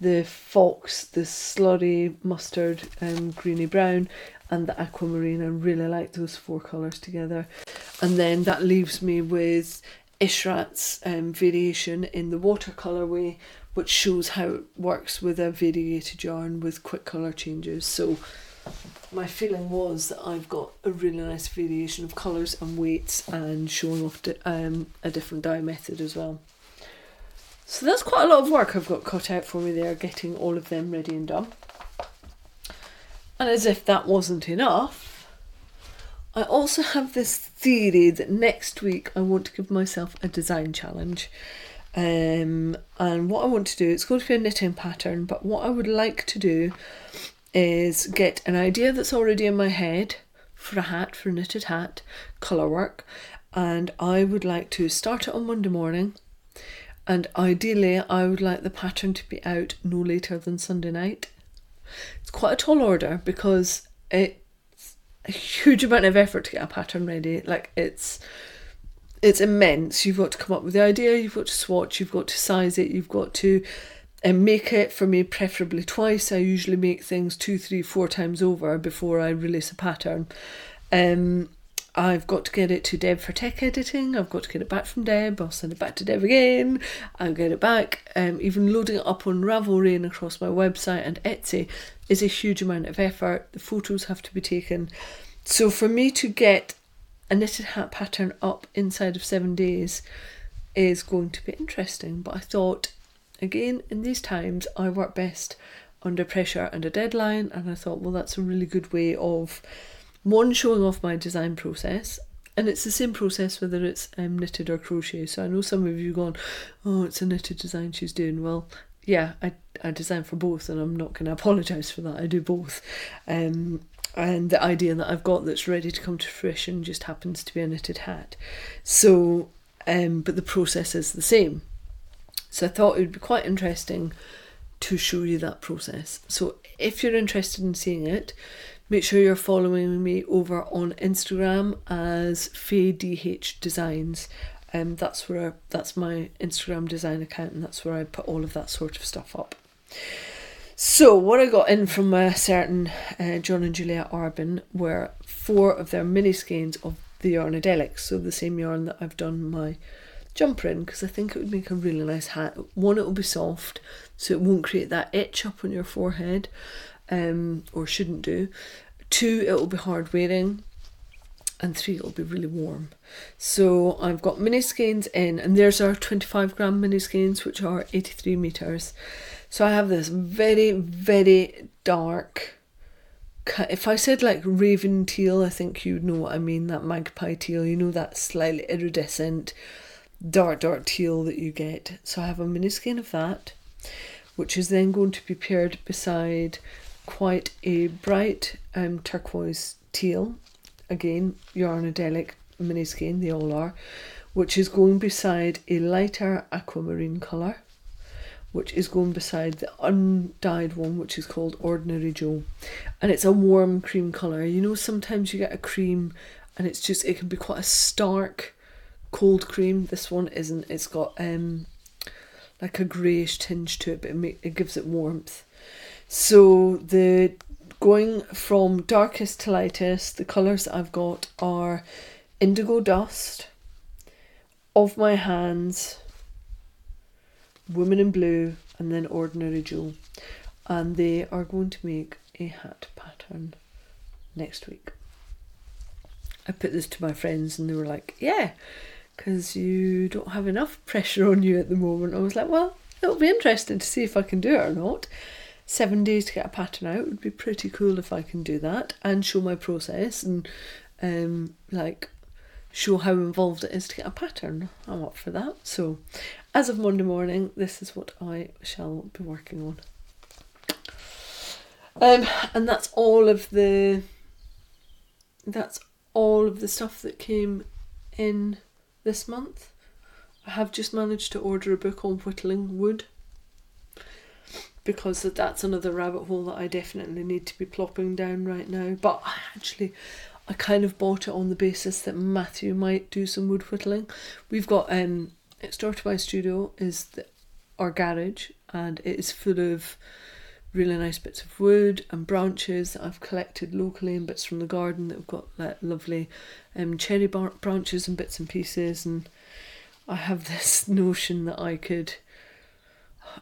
the fox, the slurry mustard, um, greeny brown, and the aquamarine. I really like those four colours together. And then that leaves me with Ishrat's um, variation in the watercolour way, which shows how it works with a variated yarn with quick colour changes. So my feeling was that I've got a really nice variation of colours and weights and showing off di- um, a different dye method as well. So that's quite a lot of work I've got cut out for me there, getting all of them ready and done. And as if that wasn't enough, I also have this theory that next week I want to give myself a design challenge. Um, and what I want to do, it's going to be a knitting pattern, but what I would like to do is get an idea that's already in my head for a hat, for a knitted hat, colour work, and I would like to start it on Monday morning. And ideally, I would like the pattern to be out no later than Sunday night. It's quite a tall order because it's a huge amount of effort to get a pattern ready. Like it's it's immense. You've got to come up with the idea, you've got to swatch, you've got to size it, you've got to and make it for me preferably twice. I usually make things two, three, four times over before I release a pattern. Um, I've got to get it to Deb for tech editing. I've got to get it back from Deb. I'll send it back to Deb again. I'll get it back. Um, even loading it up on Ravelry and across my website and Etsy is a huge amount of effort. The photos have to be taken. So for me to get a knitted hat pattern up inside of seven days is going to be interesting. But I thought, again, in these times, I work best under pressure and a deadline. And I thought, well, that's a really good way of one showing off my design process and it's the same process whether it's um, knitted or crochet so i know some of you gone oh it's a knitted design she's doing well yeah i, I design for both and i'm not going to apologize for that. I do both. Um, and the idea that i've got that's ready to come to fruition just happens to be a knitted hat. So um, but the process is the same. So i thought it would be quite interesting to show you that process. So if you're interested in seeing it Make sure you're following me over on Instagram as Faye DH Designs. Um, that's where that's my Instagram design account, and that's where I put all of that sort of stuff up. So what I got in from a certain uh, John and Juliet Arbon were four of their mini skeins of the Yarnadelic, so the same yarn that I've done my jumper in, because I think it would make a really nice hat. One, it will be soft, so it won't create that itch up on your forehead um, or shouldn't do. Two, it will be hard wearing. And three, it'll be really warm. So I've got mini skeins in, and there's our 25 gram mini skeins, which are 83 meters. So I have this very, very dark. If I said like raven teal, I think you'd know what I mean. That magpie teal, you know, that slightly iridescent, dark, dark teal that you get. So I have a mini skein of that, which is then going to be paired beside quite a bright um, turquoise teal. Again, Yarnadelic mini skein, they all are, which is going beside a lighter aquamarine colour, which is going beside the undyed one, which is called Ordinary Joe. And it's a warm cream colour. You know, sometimes you get a cream and it's just, it can be quite a stark cold cream. This one isn't. It's got um like a greyish tinge to it, but it, it gives it warmth. So the going from darkest to lightest, the colours I've got are Indigo Dust, Of My Hands, Woman in Blue, and then Ordinary Joe. And they are going to make a hat pattern next week. I put this to my friends and they were like, yeah, because you don't have enough pressure on you at the moment. I was like, well, it'll be interesting to see if I can do it or not. Seven days to get a pattern out It would be pretty cool if I can do that and show my process and um, like show how involved it is to get a pattern. I'm up for that. So, as of Monday morning, this is what I shall be working on. Um, and that's all of the. That's all of the stuff that came in this month. I have just managed to order a book on whittling wood because that's another rabbit hole that I definitely need to be plopping down right now. But actually, I kind of bought it on the basis that Matthew might do some wood whittling. We've got um, door to my studio is the, our garage, and it is full of really nice bits of wood and branches that I've collected locally and bits from the garden that have got like lovely um, cherry bar- branches and bits and pieces and I have this notion that I could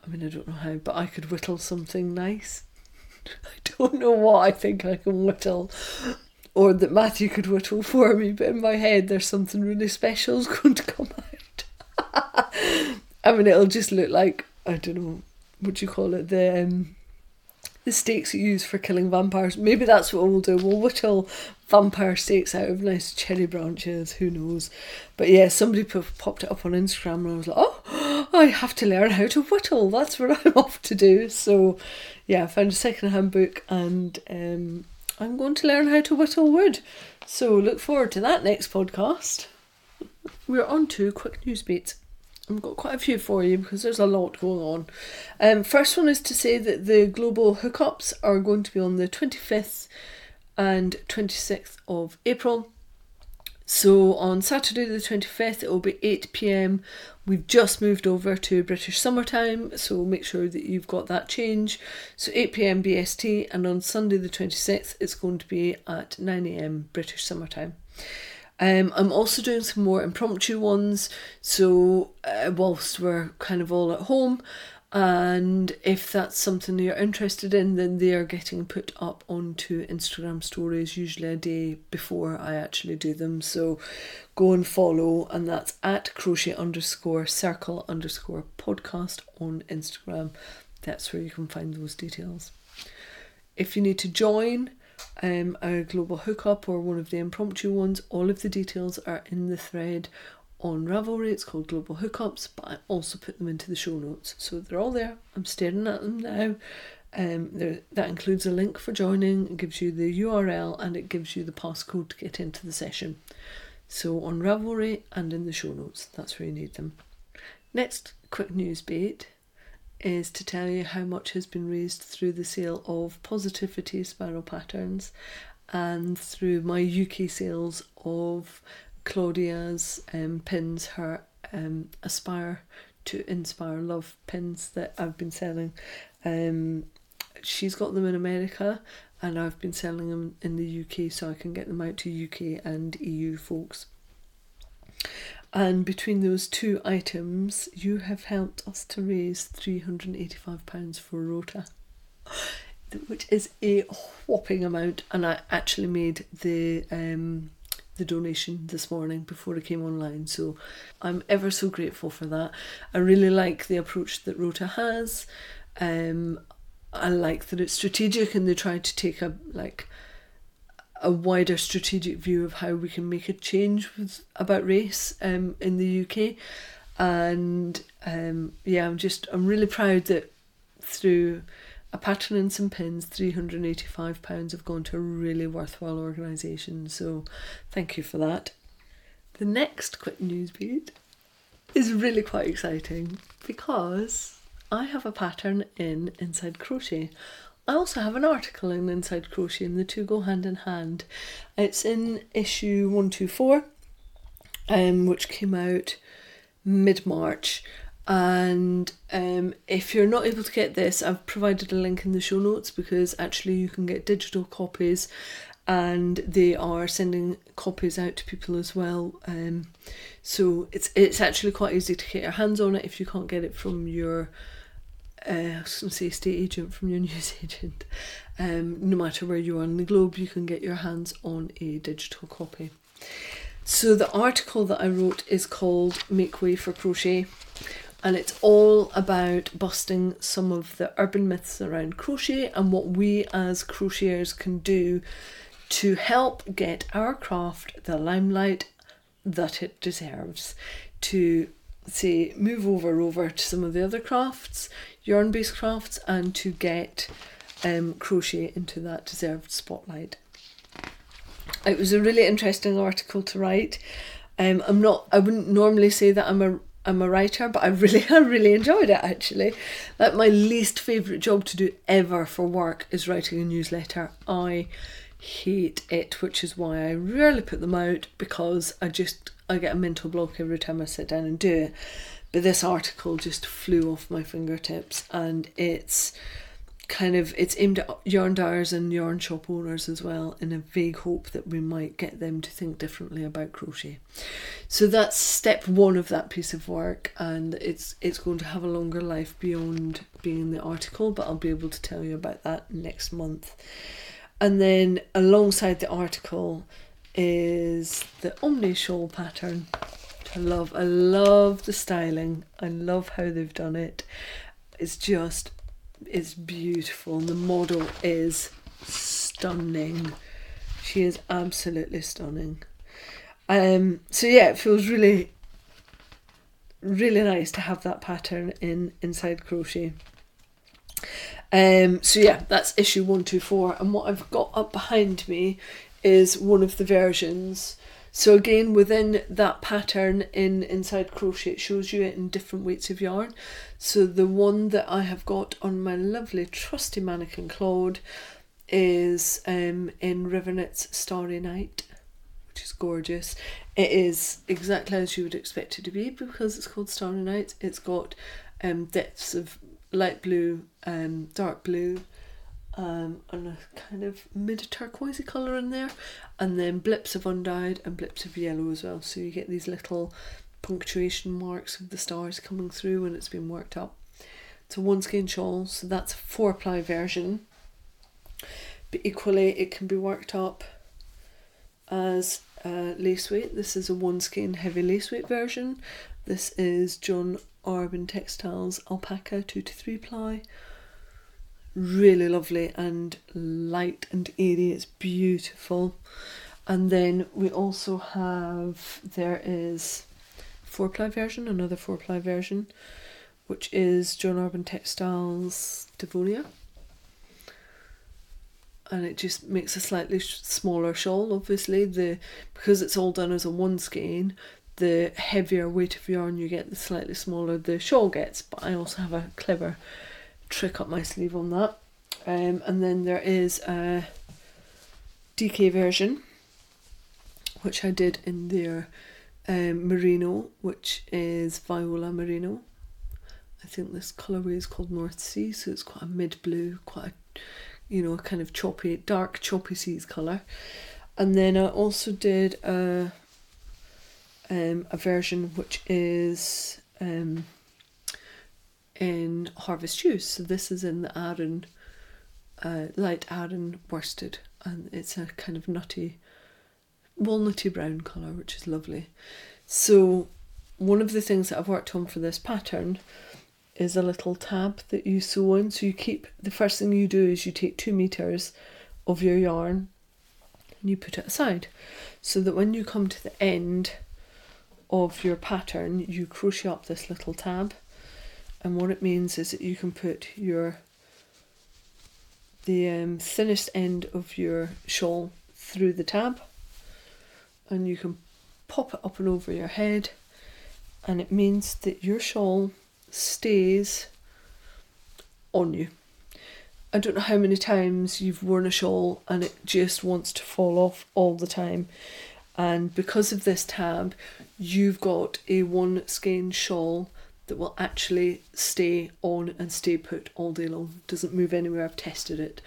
I mean I don't know how but I could whittle something nice. I don't know what I think I can whittle or that Matthew could whittle for me but in my head there's something really special is going to come out. I mean it'll just look like I don't know what do you call it? The um, the stakes you use for killing vampires. Maybe that's what we'll do. We'll whittle vampire stakes out of nice cherry branches. Who knows? But yeah, somebody popped it up on Instagram, and I was like, oh, I have to learn how to whittle. That's what I'm off to do. So yeah, I found a second-hand book, and um, I'm going to learn how to whittle wood. So look forward to that next podcast. We're on to quick news beats. I've got quite a few for you because there's a lot going on. Um, first one is to say that the global hookups are going to be on the 25th and 26th of April. So on Saturday the 25th, it will be 8 pm. We've just moved over to British summertime, so make sure that you've got that change. So 8 pm BST, and on Sunday the 26th, it's going to be at 9 am British summertime. Um, I'm also doing some more impromptu ones, so uh, whilst we're kind of all at home, and if that's something you're interested in, then they are getting put up onto Instagram stories, usually a day before I actually do them. So go and follow, and that's at crochet underscore circle underscore podcast on Instagram. That's where you can find those details. If you need to join, um, a global hookup or one of the impromptu ones, all of the details are in the thread on Ravelry. It's called Global Hookups, but I also put them into the show notes. So they're all there. I'm staring at them now. Um, there, that includes a link for joining, it gives you the URL, and it gives you the passcode to get into the session. So on Ravelry and in the show notes, that's where you need them. Next quick news bait is to tell you how much has been raised through the sale of Positivity Spiral Patterns and through my UK sales of Claudia's um, pins, her um, Aspire to Inspire Love pins that I've been selling. Um, she's got them in America and I've been selling them in the UK so I can get them out to UK and EU folks. And between those two items, you have helped us to raise £385 for Rota, which is a whopping amount. And I actually made the um, the donation this morning before it came online. So I'm ever so grateful for that. I really like the approach that Rota has. Um, I like that it's strategic and they try to take a like a wider strategic view of how we can make a change with about race um, in the UK. And um, yeah, I'm just I'm really proud that through a pattern and some pins, three hundred and eighty five pounds have gone to a really worthwhile organisation. So thank you for that. The next quick news beat is really quite exciting because I have a pattern in Inside Crochet. I also have an article in Inside Crochet, and the two go hand in hand. It's in issue 124, um, which came out mid March. And um, if you're not able to get this, I've provided a link in the show notes because actually you can get digital copies and they are sending copies out to people as well. Um, so it's it's actually quite easy to get your hands on it if you can't get it from your uh, I say estate agent from your news agent. Um, no matter where you are in the globe, you can get your hands on a digital copy. So the article that I wrote is called "Make Way for Crochet." and it's all about busting some of the urban myths around crochet and what we as crocheters can do to help get our craft the limelight that it deserves to say move over over to some of the other crafts yarn based crafts and to get um, crochet into that deserved spotlight it was a really interesting article to write um, i'm not i wouldn't normally say that i'm a I'm a writer, but I really, I really enjoyed it actually. Like my least favourite job to do ever for work is writing a newsletter. I hate it, which is why I rarely put them out because I just I get a mental block every time I sit down and do it. But this article just flew off my fingertips and it's kind of it's aimed at yarn dyers and yarn shop owners as well in a vague hope that we might get them to think differently about crochet so that's step one of that piece of work and it's it's going to have a longer life beyond being in the article but i'll be able to tell you about that next month and then alongside the article is the Omni shawl pattern. I love. I love the styling. I love how they've done it. It's just, it's beautiful. And the model is stunning. She is absolutely stunning. Um. So yeah, it feels really, really nice to have that pattern in inside crochet. Um, so yeah, that's issue 124. And what I've got up behind me is one of the versions. So again, within that pattern in Inside Crochet, it shows you it in different weights of yarn. So the one that I have got on my lovely trusty mannequin Claude is um, in Riverknit's Starry Night, which is gorgeous. It is exactly as you would expect it to be because it's called Starry Night. It's got um, depths of light blue, um, dark blue, um, and a kind of mid turquoisey colour in there, and then blips of undyed and blips of yellow as well. So you get these little punctuation marks of the stars coming through when it's been worked up. It's a one skein shawl, so that's a four ply version. But equally, it can be worked up as a lace weight. This is a one skein heavy lace weight version. This is John Arbon Textiles alpaca two to three ply. Really lovely and light and airy. It's beautiful. And then we also have there is four ply version, another four ply version, which is John Arbon Textiles Devonia. And it just makes a slightly smaller shawl. Obviously, the because it's all done as a one skein, the heavier weight of yarn you get, the slightly smaller the shawl gets. But I also have a clever trick up my sleeve on that. Um, and then there is a DK version, which I did in their um, merino, which is Viola Merino. I think this colourway is called North Sea, so it's quite a mid blue, quite a, you know, kind of choppy, dark choppy seas colour. And then I also did a um, a version which is um, in Harvest Hues. So this is in the Aran, uh, light Aran worsted, and it's a kind of nutty, walnutty brown colour, which is lovely. So one of the things that I've worked on for this pattern is a little tab that you sew in. So you keep the first thing you do is you take two meters of your yarn and you put it aside, so that when you come to the end of your pattern, you crochet up this little tab. And what it means is that you can put your the um, thinnest end of your shawl through the tab and you can pop it up and over your head and it means that your shawl stays on you. I don't know how many times you've worn a shawl and it just wants to fall off all the time. And because of this tab, you've got a one skein shawl that will actually stay on and stay put all day long. Doesn't move anywhere. I've tested it.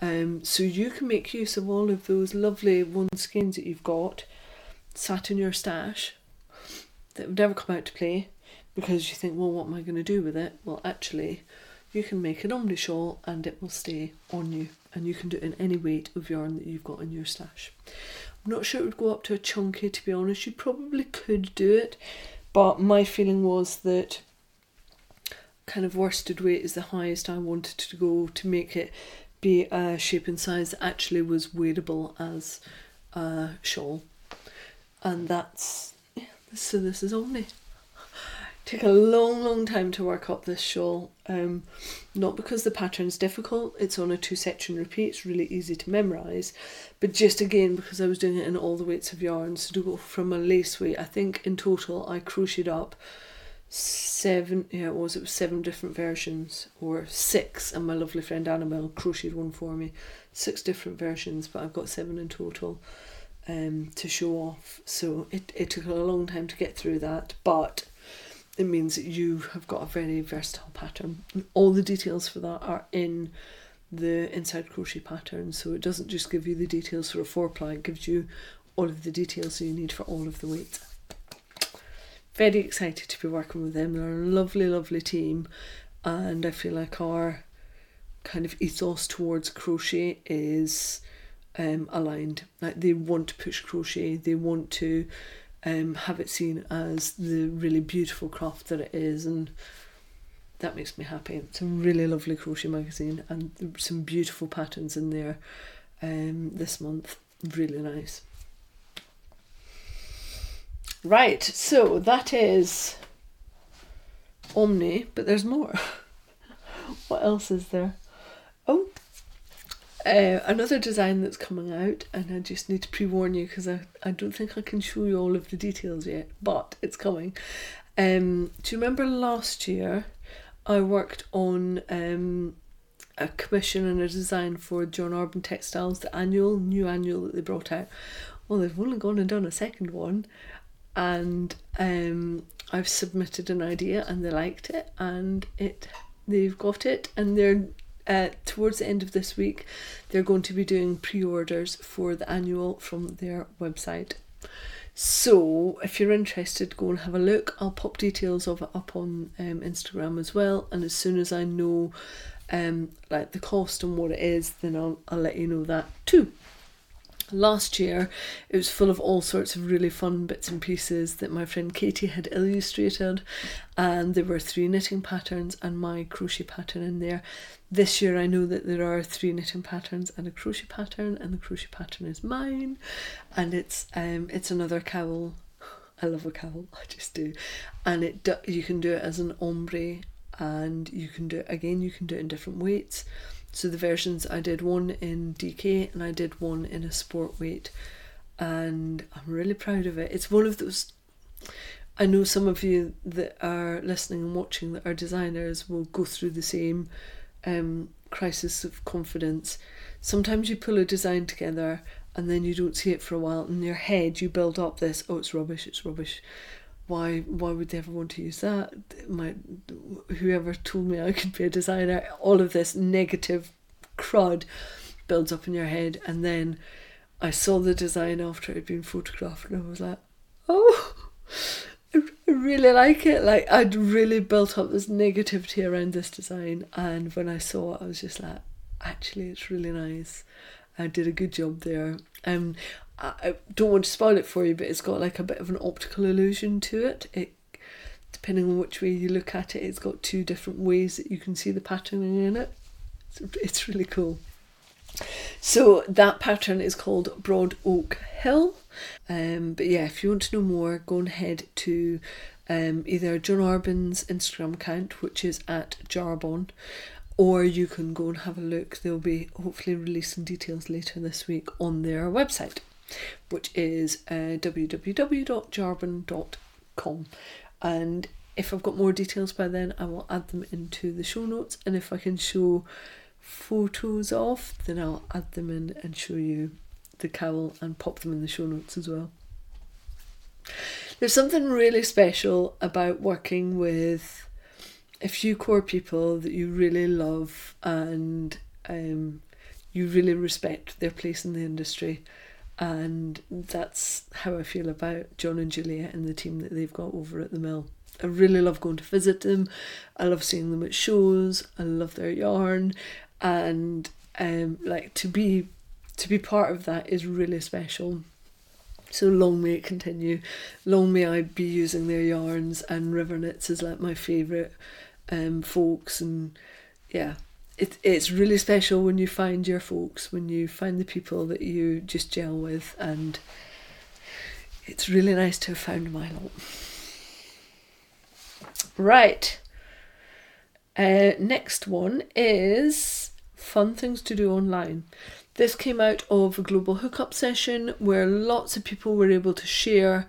Um, so you can make use of all of those lovely one skins that you've got sat in your stash that have never come out to play because you think, well, what am I going to do with it? Well, actually, you can make an omni shawl and it will stay on you, and you can do it in any weight of yarn that you've got in your stash. I'm not sure it would go up to a chunky, to be honest. You probably could do it, but my feeling was that kind of worsted weight is the highest I wanted to go to make it be a shape and size actually was wearable as a shawl. And that's so this is Omni. Took a long, long time to work up this shawl. Um, not because the pattern's difficult, it's on a two section repeat, it's really easy to memorise, but just again because I was doing it in all the weights of yarn. So to go from a lace weight, I think in total I crocheted up seven yeah it was it was seven different versions or six and my lovely friend Annabelle crocheted one for me six different versions but I've got seven in total um to show off so it, it took a long time to get through that but it means that you have got a very versatile pattern all the details for that are in the inside crochet pattern so it doesn't just give you the details for a four ply it gives you all of the details you need for all of the weights very excited to be working with them. They're a lovely, lovely team, and I feel like our kind of ethos towards crochet is um, aligned. Like they want to push crochet, they want to um, have it seen as the really beautiful craft that it is, and that makes me happy. It's a really lovely crochet magazine, and some beautiful patterns in there um, this month. Really nice. Right, so that is Omni, but there's more. what else is there? Oh, uh, another design that's coming out, and I just need to pre warn you because I, I don't think I can show you all of the details yet, but it's coming. Um, do you remember last year I worked on um, a commission and a design for John Arbon Textiles, the annual, new annual that they brought out? Well, they've only gone and done a second one, and um, I've submitted an idea and they liked it and it they've got it and they're uh, towards the end of this week they're going to be doing pre-orders for the annual from their website. So if you're interested go and have a look. I'll pop details of it up on um, instagram as well and as soon as i know um, like the cost and what it is then I'll, I'll let you know that too last year it was full of all sorts of really fun bits and pieces that my friend Katie had illustrated and there were three knitting patterns and my crochet pattern in there. This year I know that there are three knitting patterns and a crochet pattern and the crochet pattern is mine and it's um it's another cowl. I love a cowl I just do. And it you can do it as an ombre and you can do it again you can do it in different weights so the versions I did one in DK and I did one in a sport weight and I'm really proud of it. It's one of those I know some of you that are listening and watching that are designers will go through the same um, crisis of confidence. Sometimes you pull a design together and then you don't see it for a while. In your head, you build up this, oh, it's rubbish, it's rubbish why why would they ever want to use that? My whoever told me i could be a designer all of this negative crud builds up in your head. And then i saw the design after it had been photographed and i was like oh i really like it. Like i'd really built up this negativity around this design. And when i saw it i was just like actually it's really nice. I did a good job there. Um I don't want to spoil it for you, but it's got like a bit of an optical illusion to it. It depending on which way you look at it, it's got two different ways that you can see the patterning in it. It's, it's really cool. So that pattern is called Broad Oak Hill. Um, but yeah, if you want to know more, go and head to um, either John Arbon's Instagram account, which is at Jarbon, or you can go and have a look. They'll be hopefully releasing details later this week on their website which is uh, www.jarbon.com. And if if I've got more details by then, I will add them into the show notes. And if I can show photos of, then I'll add them in and show you the cowl and pop them in the show notes as well. There's something really special about working with a few core people that you really love and um, you really respect their place in the industry. And that's how I feel about John and Julia and the team that they've got over at the mill. I really love going to visit them. I love seeing them at shows. I love their yarn, and um, like to be to be part of that is really special. So long may it continue. Long may I be using their yarns and river knits is like my favourite um, folks and yeah. It, it's really special when you find your folks, when you find the people that you just gel with and it's really nice to have found my lot. Right. Uh, next one is fun things to do online. This came out of a global hookup session where lots of people were able to share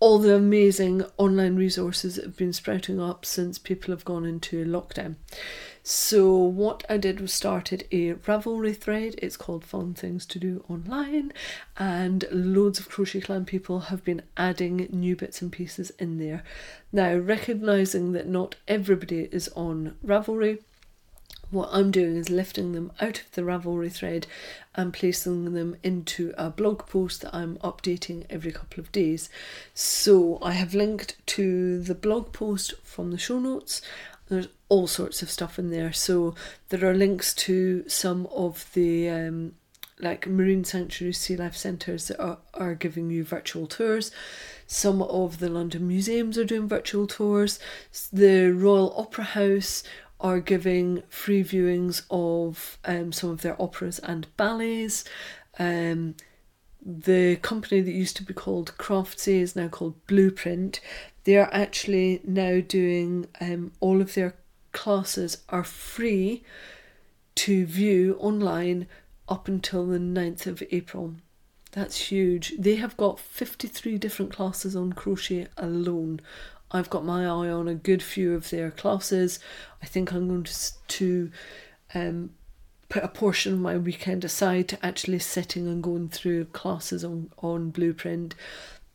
all the amazing online resources that have been sprouting up since people have gone into lockdown. So, what I did was started a Ravelry thread. It's called Fun Things to Do Online, and loads of Crochet Clan people have been adding new bits and pieces in there. Now, recognizing that not everybody is on Ravelry, what I'm doing is lifting them out of the Ravelry thread and placing them into a blog post that I'm updating every couple of days. So I have linked to the blog post from the show notes. There's all sorts of stuff in there. So there are links to some of the um, like marine sanctuary sea life centres that are, are giving you virtual tours. Some of the London museums are doing virtual tours. The Royal Opera House are giving free viewings of um, some of their operas and ballets. Um, the company that used to be called Craftsy is now called Bluprint. They are actually now doing um, all of their classes are free to view online up until the 9th of April. That's huge. They have got 53 different classes on crochet alone I've got my eye on a good few of their classes. I think I'm going to, to um, put a portion of my weekend aside to actually sitting and going through classes on, on Bluprint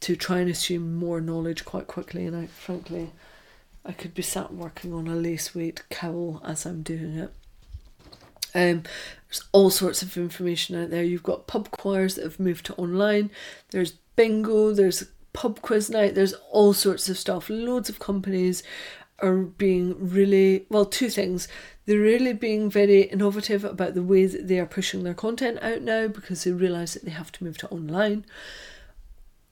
to try and assume more knowledge quite quickly. And I, frankly, I could be sat working on a lace weight cowl as I'm doing it. Um, there's all sorts of information out there. You've got pub choirs that have moved to online. There's bingo. There's pub quiz night, there's all sorts of stuff. Loads of companies are being really well, two things. They're really being very innovative about the way that they are pushing their content out now because they realise that they have to move to online.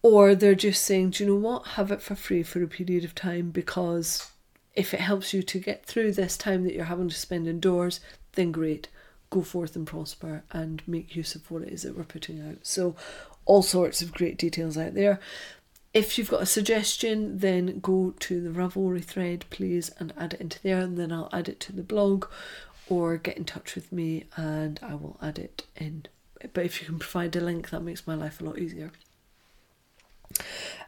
Or they're just saying, do you know what? Have it for free for a period of time because if it helps you to get through this time that you're having to spend indoors, then great. Go forth and prosper and make use of what it is that we're putting out. So, all sorts of great details out there. If you've got a suggestion, then go to the Ravelry thread, please, and add it into there, and then I'll add it to the blog or get in touch with me and I will add it in. But if you can provide a link, that makes my life a lot easier.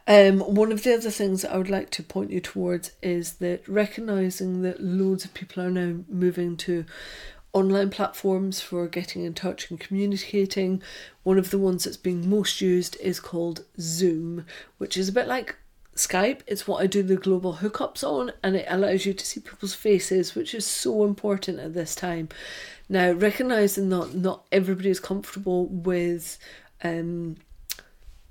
Um, one of the other things that I would like to point you towards is that recognizing that loads of people are now moving to online platforms for getting in touch and communicating. One of the ones that's being most used is called Zoom, which is a bit like Skype. It's what I do the global hookups on, and it allows you to see people's faces, which is so important at this time. Now, recognizing that not everybody is comfortable with um,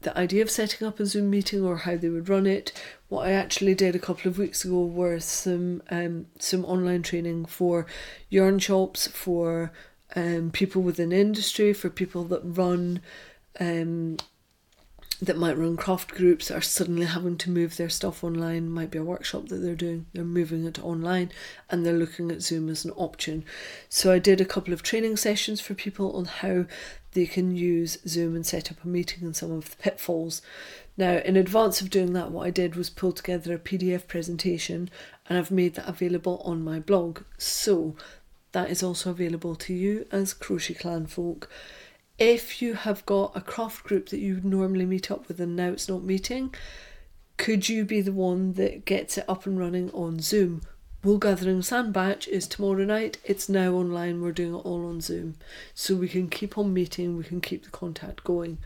the idea of setting up a Zoom meeting or how they would run it. What I actually did a couple of weeks ago were some um, some online training for yarn shops, for um, people within industry, for people that run um, that might run craft groups that are suddenly having to move their stuff online might be a workshop that they're doing. They're moving it online and they're looking at zoom as an option. So i did a couple of training sessions for people on how they can use zoom and set up a meeting and some of the pitfalls. Now in advance of doing that what i did was pull together a pdf presentation and i've made that available on my blog. So that is also available to you as crochet clan folk if you have got a craft group that you would normally meet up with and now it's not meeting, Could you be the one that gets it up and running on Zoom? Wool Gathering Sandbach is tomorrow night. It's now online. We're doing it all on Zoom. So we can keep on meeting, we can keep the contact going.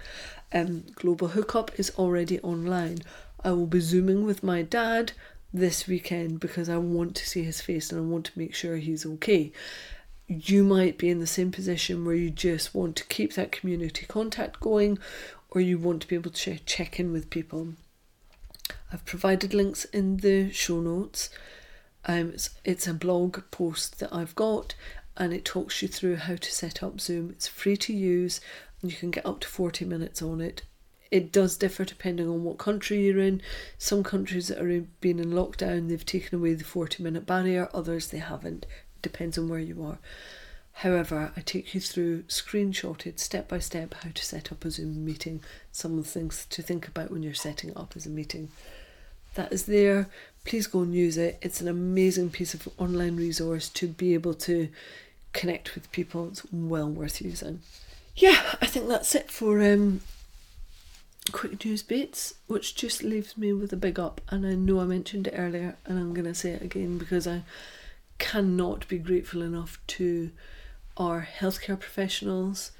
Um, Global Hookup is already online. I will be Zooming with my dad this weekend because I want to see his face and I want to make sure he's okay. You might be in the same position where you just want to keep that community contact going or you want to be able to check in with people. I've provided links in the show notes. Um, it's, it's a blog post that I've got and it talks you through how to set up Zoom. It's free to use and you can get up to 40 minutes on it. It does differ depending on what country you're in. Some countries that are being in lockdown, they've taken away the 40 minute barrier, others they haven't. Depends on where you are. However, I take you through screenshotted step by step how to set up a Zoom meeting, some of the things to think about when you're setting up as a meeting. That is there. Please go and use it. It's an amazing piece of online resource to be able to connect with people. It's well worth using. Yeah, I think that's it for um, quick news bits, which just leaves me with a big up. And I know I mentioned it earlier, and I'm going to say it again because I cannot be grateful enough to our healthcare professionals,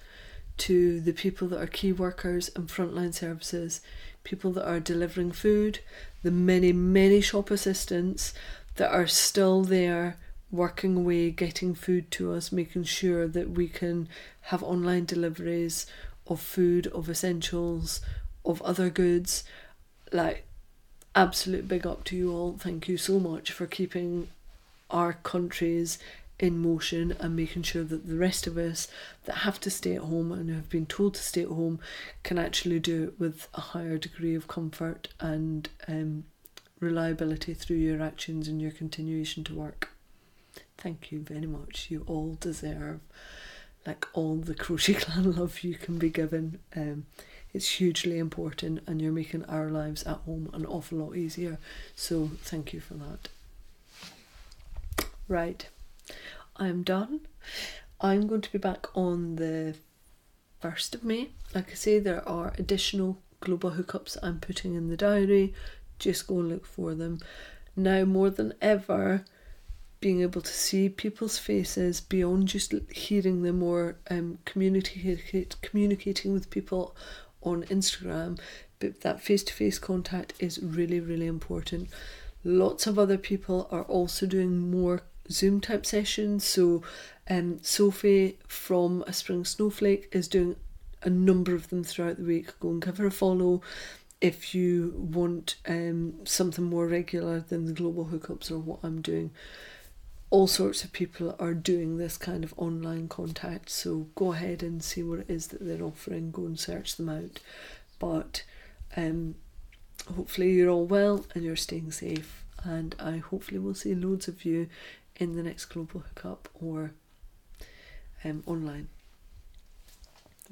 to the people that are key workers and frontline services, people that are delivering food, the many, many shop assistants that are still there working away, getting food to us, making sure that we can have online deliveries of food, of essentials, of other goods. Like, absolute big up to you all. Thank you so much for keeping our countries in motion and making sure that the rest of us that have to stay at home and have been told to stay at home can actually do it with a higher degree of comfort and um, reliability through your actions and your continuation to work. Thank you very much. You all deserve like all the crochet clan love you can be given. Um, it's hugely important, and you're making our lives at home an awful lot easier. So thank you for that. Right, I'm done. I'm going to be back on the 1st of May. Like I say, there are additional global hookups I'm putting in the diary. Just go and look for them. Now, more than ever, being able to see people's faces beyond just hearing them or um, communicate, communicating with people on Instagram, but that face to face contact is really, really important. Lots of other people are also doing more Zoom type sessions. So, um, Sophie from A Spring Snowflake is doing a number of them throughout the week. Go and give her a follow if you want um, something more regular than the global hookups or what I'm doing all sorts of people are doing this kind of online contact. So go ahead and see what it is that they're offering. Go and search them out. But um, hopefully you're all well and you're staying safe. And I hopefully will see loads of you in the next global hookup or um, online.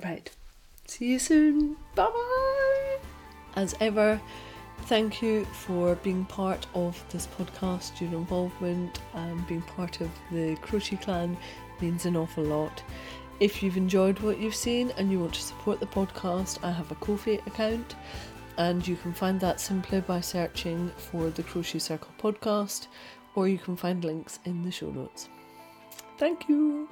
Right. See you soon. Bye bye. As ever. Thank you for being part of this podcast. Your involvement and being part of the Crochet Clan means an awful lot. If you've enjoyed what you've seen and you want to support the podcast, I have a Ko-fi account and you can find that simply by searching for the Crochet Circle podcast or you can find links in the show notes. Thank you.